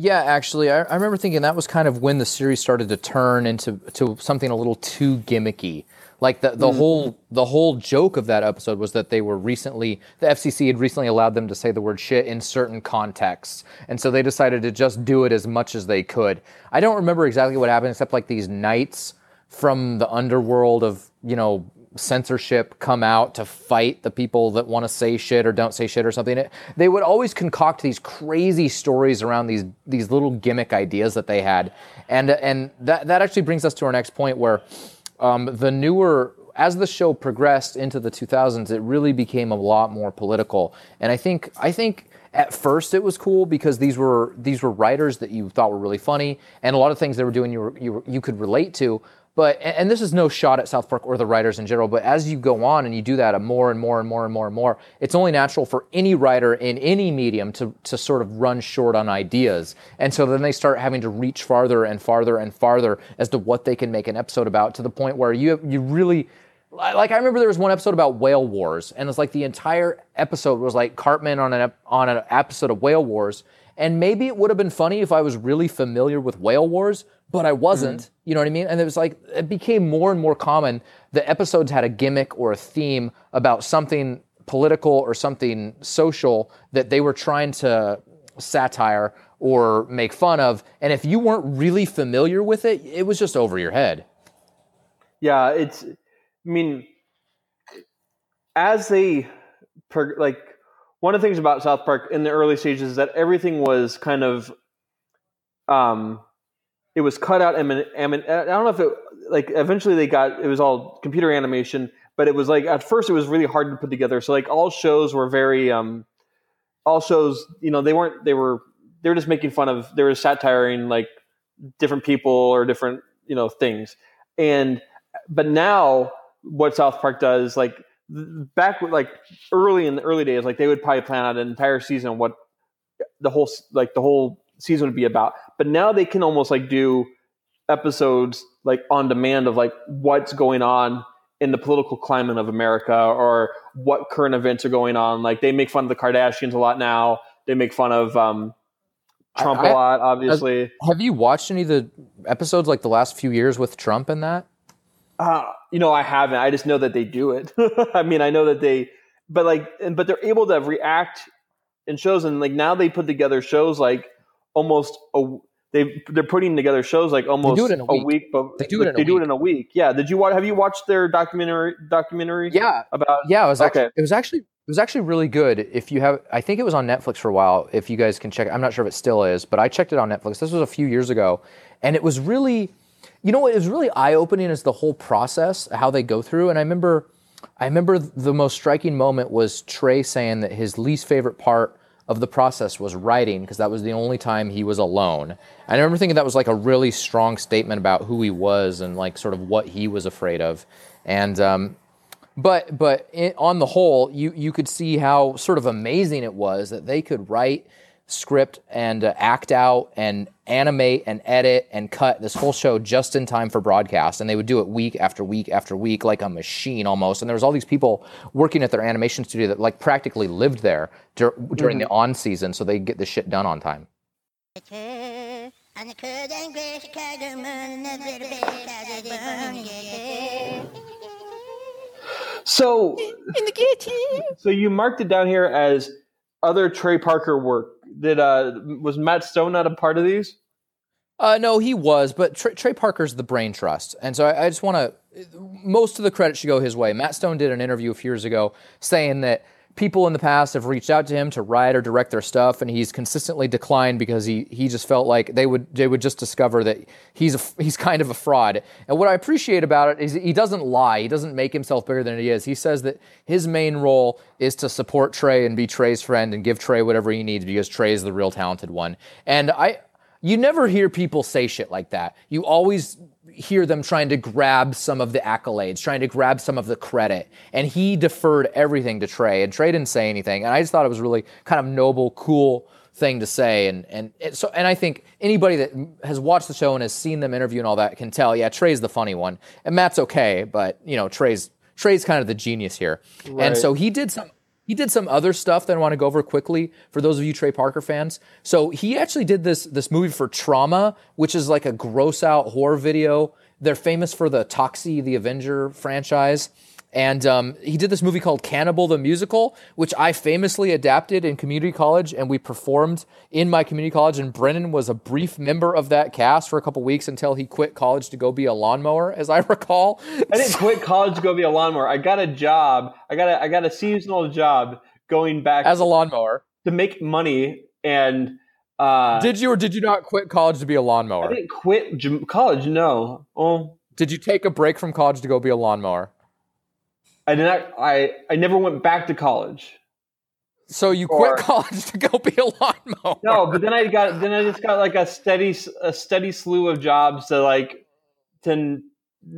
[SPEAKER 2] Yeah, actually, I, I remember thinking that was kind of when the series started to turn into to something a little too gimmicky. Like the, the mm. whole the whole joke of that episode was that they were recently the FCC had recently allowed them to say the word shit in certain contexts, and so they decided to just do it as much as they could. I don't remember exactly what happened, except like these knights from the underworld of you know censorship come out to fight the people that want to say shit or don't say shit or something. It- they would always concoct these crazy stories around these these little gimmick ideas that they had, and and that that actually brings us to our next point where um, the newer as the show progressed into the 2000s, it really became a lot more political. And I think I think at first it was cool because these were these were writers that you thought were really funny, and a lot of things they were doing you were, you were, you could relate to. But and this is no shot at South Park or the writers in general. But as you go on and you do that a more and more and more and more and more, it's only natural for any writer in any medium to to sort of run short on ideas. And so then they start having to reach farther and farther and farther as to what they can make an episode about to the point where you you really like I remember there was one episode about whale wars, and it's like the entire episode was like Cartman on an on an episode of Whale Wars, and maybe it would have been funny if I was really familiar with Whale Wars, but I wasn't. You know what I mean? And it was like it became more and more common. The episodes had a gimmick or a theme about something political or something social that they were trying to satire or make fun of, and if you weren't really familiar with it, it was just over your head.
[SPEAKER 1] Yeah, it's. I mean, as they like one of the things about South Park in the early stages is that everything was kind of, um, it was cut out. And I don't know if it like eventually they got it was all computer animation, but it was like at first it was really hard to put together. So like all shows were very um, all shows you know they weren't they were they were just making fun of they were satiring like different people or different you know things and but now what South Park does, like back like early in the early days, like they would probably plan out an entire season what the whole like the whole season would be about. But now they can almost like do episodes like on demand of like what's going on in the political climate of America or what current events are going on. Like they make fun of the Kardashians a lot now. They make fun of um, Trump
[SPEAKER 2] I-
[SPEAKER 1] a lot, obviously.
[SPEAKER 2] Have you watched any of the episodes like the last few years with Trump and that?
[SPEAKER 1] Uh, you know, I haven't. I just know that they do it. I mean, I know that they, but like, but they're able to react in shows, and like now they put together shows like almost a. They they're putting together shows like almost
[SPEAKER 2] do it in a week.
[SPEAKER 1] but
[SPEAKER 2] They do it in a
[SPEAKER 1] they do it
[SPEAKER 2] week.
[SPEAKER 1] in a week. Yeah. Did you watch? Have you watched their documentary? Documentary?
[SPEAKER 2] Yeah,
[SPEAKER 1] About
[SPEAKER 2] yeah. It was actually, it was actually it was actually really good. If you have, I think it was on Netflix for a while. If you guys can check, it. I'm not sure if it still is, but I checked it on Netflix. This was a few years ago, and it was really, you know, what? It was really eye opening as the whole process, how they go through. And I remember, I remember the most striking moment was Trey saying that his least favorite part of the process was writing because that was the only time he was alone. And I remember thinking that was like a really strong statement about who he was and like sort of what he was afraid of. And um, but but in, on the whole, you you could see how sort of amazing it was that they could write script and uh, act out and animate and edit and cut this whole show just in time for broadcast and they would do it week after week after week like a machine almost and there was all these people working at their animation studio that like practically lived there dur- during the on season so they get the shit done on time
[SPEAKER 5] On the cold and gray Chicago moon, and that little baby clouds are burning, yeah.
[SPEAKER 1] so
[SPEAKER 5] In the
[SPEAKER 1] so you marked it down here as other Trey Parker work. Did uh was Matt Stone not a part of these?
[SPEAKER 2] Uh, no, he was, but Trey, Trey Parker's the brain trust, and so I, I just want to. Most of the credit should go his way. Matt Stone did an interview a few years ago saying that people in the past have reached out to him to write or direct their stuff, and he's consistently declined because he he just felt like they would they would just discover that he's a, he's kind of a fraud. And what I appreciate about it is he doesn't lie. He doesn't make himself bigger than he is. He says that his main role is to support Trey and be Trey's friend and give Trey whatever he needs because Trey is the real talented one. And I you never hear people say shit like that. You always hear them trying to grab some of the accolades, trying to grab some of the credit. And he deferred everything to Trey, and Trey didn't say anything. And I just thought it was really kind of noble, cool thing to say. And and so and I think anybody that has watched the show and has seen them interview and all that can tell. Yeah, Trey's the funny one, and Matt's okay, but you know Trey's Trey's kind of the genius here. And so he did some he did some other stuff that I want to go over quickly for those of you Trey Parker fans. So he actually did this this movie for Troma, which is like a gross out horror video. They're famous for the Toxie the Avenger franchise. And um, he did this movie called Cannibal the Musical, which I famously adapted in community college, and we performed in my community college. And Brennan was a brief member of that cast for a couple weeks until he quit college to go be a lawnmower, as I recall.
[SPEAKER 1] I didn't quit college to go be a lawnmower. I got a job. I got a I got a seasonal job going back
[SPEAKER 2] As a lawnmower,
[SPEAKER 1] to make money and uh
[SPEAKER 2] did you or did you not quit college to be a lawnmower?
[SPEAKER 1] I didn't quit j- college, no. Oh,
[SPEAKER 2] Did you take a break from college to go be a lawnmower?
[SPEAKER 1] I did not I I never went back to college.
[SPEAKER 2] So you
[SPEAKER 1] Or-
[SPEAKER 2] quit college to go be a lawnmower?
[SPEAKER 1] No, but then I got then I just got like a steady a steady slew of jobs to like to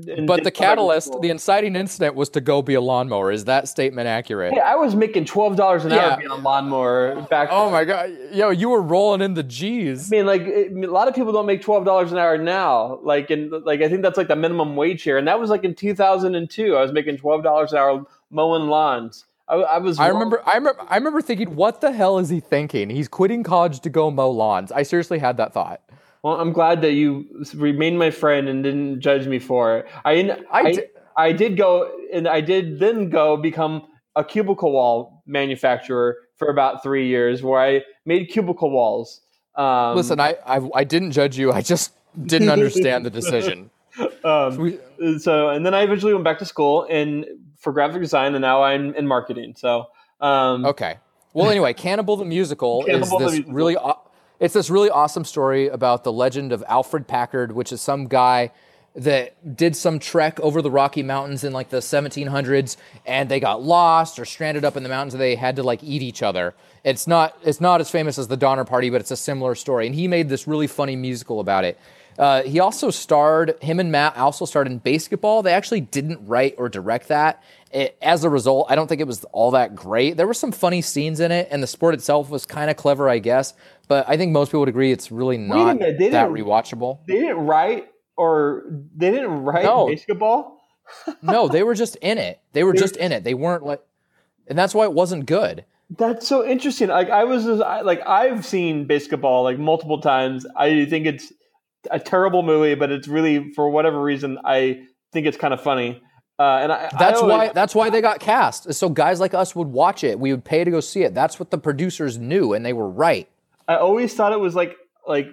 [SPEAKER 1] and
[SPEAKER 2] But the catalyst, the inciting incident was to go be a lawnmower. Is that statement accurate?
[SPEAKER 1] Hey, I was making twelve dollars an
[SPEAKER 2] Yeah.
[SPEAKER 1] hour being a lawnmower back.
[SPEAKER 2] Oh my god, yo, you were rolling in the G's.
[SPEAKER 1] I mean, like it, a lot of people don't make twelve dollars an hour now. Like, and like I think that's like the minimum wage here, and that was like in two thousand and two. I was making twelve dollars an hour mowing lawns. I, I was.
[SPEAKER 2] I remember, I remember, I remember thinking, what the hell is he thinking? He's quitting college to go mow lawns. I seriously had that thought.
[SPEAKER 1] Well, I'm glad that you remained my friend and didn't judge me for it. I I,
[SPEAKER 2] I
[SPEAKER 1] I, did go and I did then go become a cubicle wall manufacturer for about three years, where I made cubicle walls. Um,
[SPEAKER 2] Listen, I, I, I didn't judge you. I just didn't understand the decision.
[SPEAKER 1] um, so and then I eventually went back to school and for graphic design, and now I'm in marketing. So um,
[SPEAKER 2] Okay. Well, anyway, Cannibal the Musical
[SPEAKER 1] Cannibal
[SPEAKER 2] is this
[SPEAKER 1] Musical.
[SPEAKER 2] really it's this really awesome story about the legend of Alfred Packard, which is some guy that did some trek over the Rocky Mountains in like the 1700s and they got lost or stranded up in the mountains and they had to like eat each other. It's not it's not as famous as the Donner Party, but it's a similar story. And he made this really funny musical about it. Uh, he also starred, him and Matt also starred in BASEketball. They actually didn't write or direct that. It, as a result, I don't think it was all that great. There were some funny scenes in it, and the sport itself was kind of clever, I guess. But I think most people would agree it's really not
[SPEAKER 1] minute,
[SPEAKER 2] that rewatchable.
[SPEAKER 1] they didn't write or they didn't write
[SPEAKER 2] No.
[SPEAKER 1] BASEketball.
[SPEAKER 2] no, they were just in it. They were just in it. They weren't like, and that's why it wasn't good.
[SPEAKER 1] That's so interesting. Like I was like I've seen BASEketball like multiple times. I think it's a terrible movie, but it's really for whatever reason I think it's kind of funny. Uh, and I,
[SPEAKER 2] That's
[SPEAKER 1] I
[SPEAKER 2] why. That's why they got cast. So guys like us would watch it. We would pay to go see it. That's what the producers knew, and they were right.
[SPEAKER 1] I always thought it was like like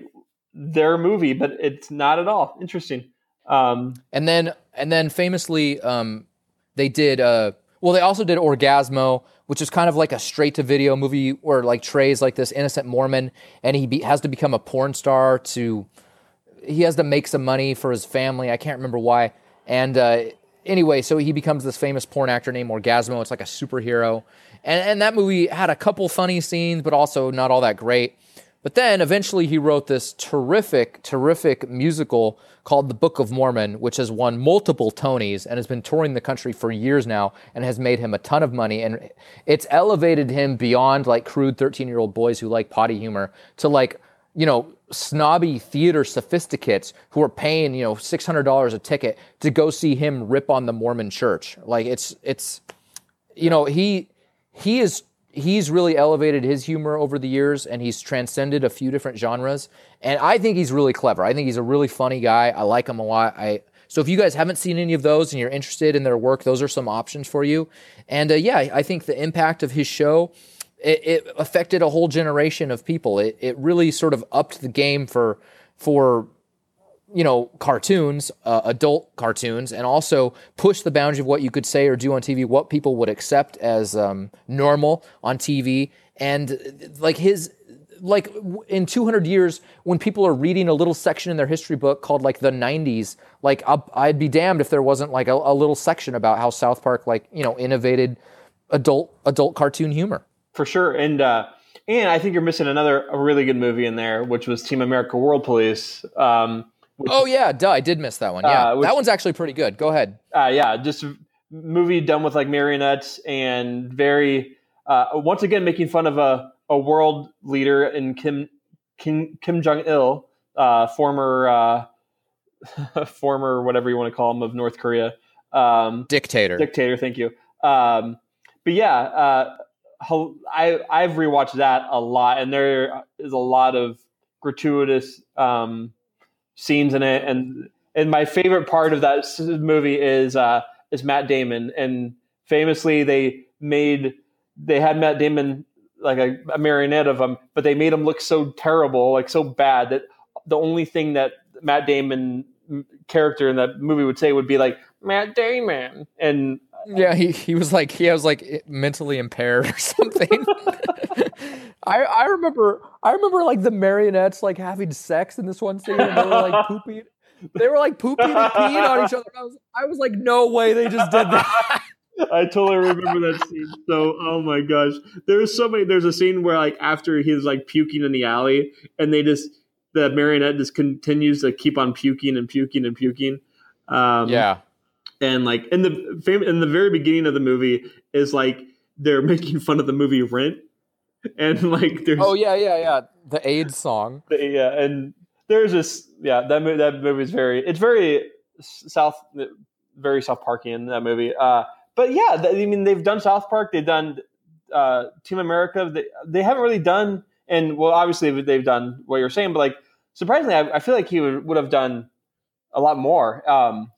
[SPEAKER 1] their movie, but it's not at all. Interesting. Um,
[SPEAKER 2] And then, and then famously, um, they did. Uh, well, they also did Orgasmo, which is kind of like a straight-to-video movie where like Trey's like this innocent Mormon, and he be, has to become a porn star to. He has to make some money for his family. I can't remember why. And uh, anyway, so he becomes this famous porn actor named Orgasmo. It's like a superhero, and and that movie had a couple funny scenes, but also not all that great. But then eventually he wrote this terrific, terrific musical called The Book of Mormon, which has won multiple Tonys and has been touring the country for years now and has made him a ton of money. And it's elevated him beyond like crude 13 year old boys who like potty humor to like, you know, snobby theater sophisticates who are paying, you know, $600 a ticket to go see him rip on the Mormon church. Like it's, it's, you know, he, he is he's really elevated his humor over the years and he's transcended a few different genres. And i think he's really clever. I think he's a really funny guy. I like him a lot. I so if you guys haven't seen any of those and you're interested in their work those are some options for you. And uh, yeah i think the impact of his show it, it affected a whole generation of people it, it really sort of upped the game for for you know, cartoons, uh, adult cartoons, and also pushed the boundary of what you could say or do on TV, what people would accept as um, normal on TV. And like his, like in 200 years, when people are reading a little section in their history book called like the 90s, like I'll, I'd be damned if there wasn't like a, a little section about how South Park, like, you know, innovated adult adult cartoon humor.
[SPEAKER 1] For sure. And uh, and I think you're missing another a really good movie in there, which was Team America World Police. Um,
[SPEAKER 2] Oh yeah, duh, I did miss that one. Yeah,
[SPEAKER 1] Uh, which-
[SPEAKER 2] that one's actually pretty good. Go ahead.
[SPEAKER 1] uh, yeah, just a movie done with like marionettes and very uh, once again making fun of a, a world leader in Kim Kim, Kim Jong Il, uh, former uh, former whatever you want to call him of North Korea. Um,
[SPEAKER 2] Dictator.
[SPEAKER 1] dictator. Thank you. Um, but yeah, uh, I I've rewatched that a lot, and there is a lot of gratuitous um, scenes in it, and and my favorite part of that movie is uh, is Matt Damon, and famously they made they had Matt Damon like a, a marionette of him, but they made him look so terrible, like so bad that the only thing that Matt Damon character in that movie would say would be like Matt Damon, and
[SPEAKER 2] Yeah, he, he was like he was like mentally impaired or something. I I remember I remember like the marionettes like having sex in this one scene and they were like pooping. They were like pooping and peeing on each other. I was I was like, no way they just did that.
[SPEAKER 1] I totally remember that scene. So, oh my gosh, there's so many. There's a scene where like after he's like puking in the alley, and they just the marionette just continues to keep on puking and puking and puking. Um,
[SPEAKER 2] yeah.
[SPEAKER 1] And like in the fam- in the very beginning of the movie is like they're making fun of the movie Rent, and like there's
[SPEAKER 2] Oh yeah, yeah, yeah. The AIDS song.
[SPEAKER 1] yeah, and there's this yeah that movie that movie is very it's very south very South Parkian that movie. Uh, but yeah, th- I mean they've done South Park, they've done uh, Team America. They they haven't really done and well obviously they've done what you're saying, but like surprisingly, I, I feel like he would, would have done a lot more. Um,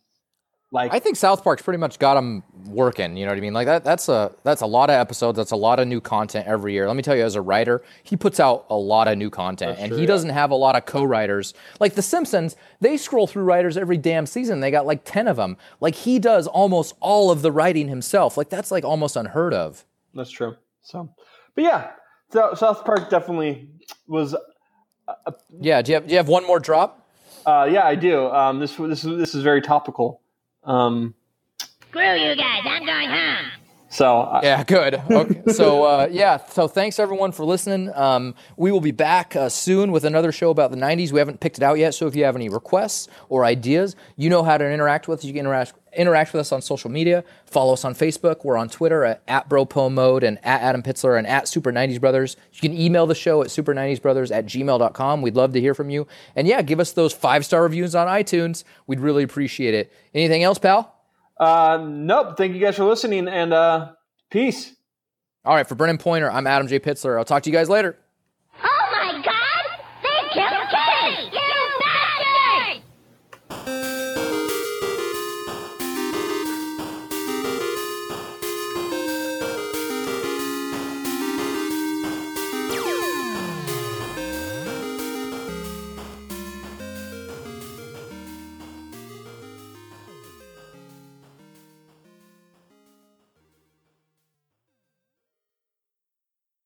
[SPEAKER 1] like
[SPEAKER 2] I think South Park's pretty much got them working. You know what I mean? Like that. That's a that's a lot of episodes. That's a lot of new content every year. Let me tell you, as a writer, he puts out a lot of new content, and he doesn't have a lot of co-writers. Like The Simpsons, they scroll through writers every damn season. They got like ten of them. Like he does almost all of the writing himself. Like that's like almost unheard of.
[SPEAKER 1] That's true. So, but yeah, so South Park definitely was.
[SPEAKER 2] Yeah. Do you have do you have one more drop?
[SPEAKER 1] Uh, yeah, I do. Um, this this this is very topical. Um,
[SPEAKER 3] Screw you guys, I'm going home.
[SPEAKER 1] So I,
[SPEAKER 2] Yeah, good. Okay. so uh, yeah, so thanks everyone for listening. Um, we will be back uh, soon with another show about the '90s. We haven't picked it out yet, so if you have any requests or ideas, you know how to interact with us. You can interact interact with us on social media. Follow us on Facebook. We're on Twitter at, at BroPoMode and at Adam Pitzler and at Super 90s Brothers. You can email the show at Super 90s Brothers at gmail.com. We'd love to hear from you. And yeah, give us those five star reviews on iTunes. We'd really appreciate it. Anything else, pal?
[SPEAKER 1] Uh, nope. Thank you guys for listening, and uh, peace.
[SPEAKER 2] All right, for Brennan Pointer, I'm Adam J. Pitzler. I'll talk to you guys later.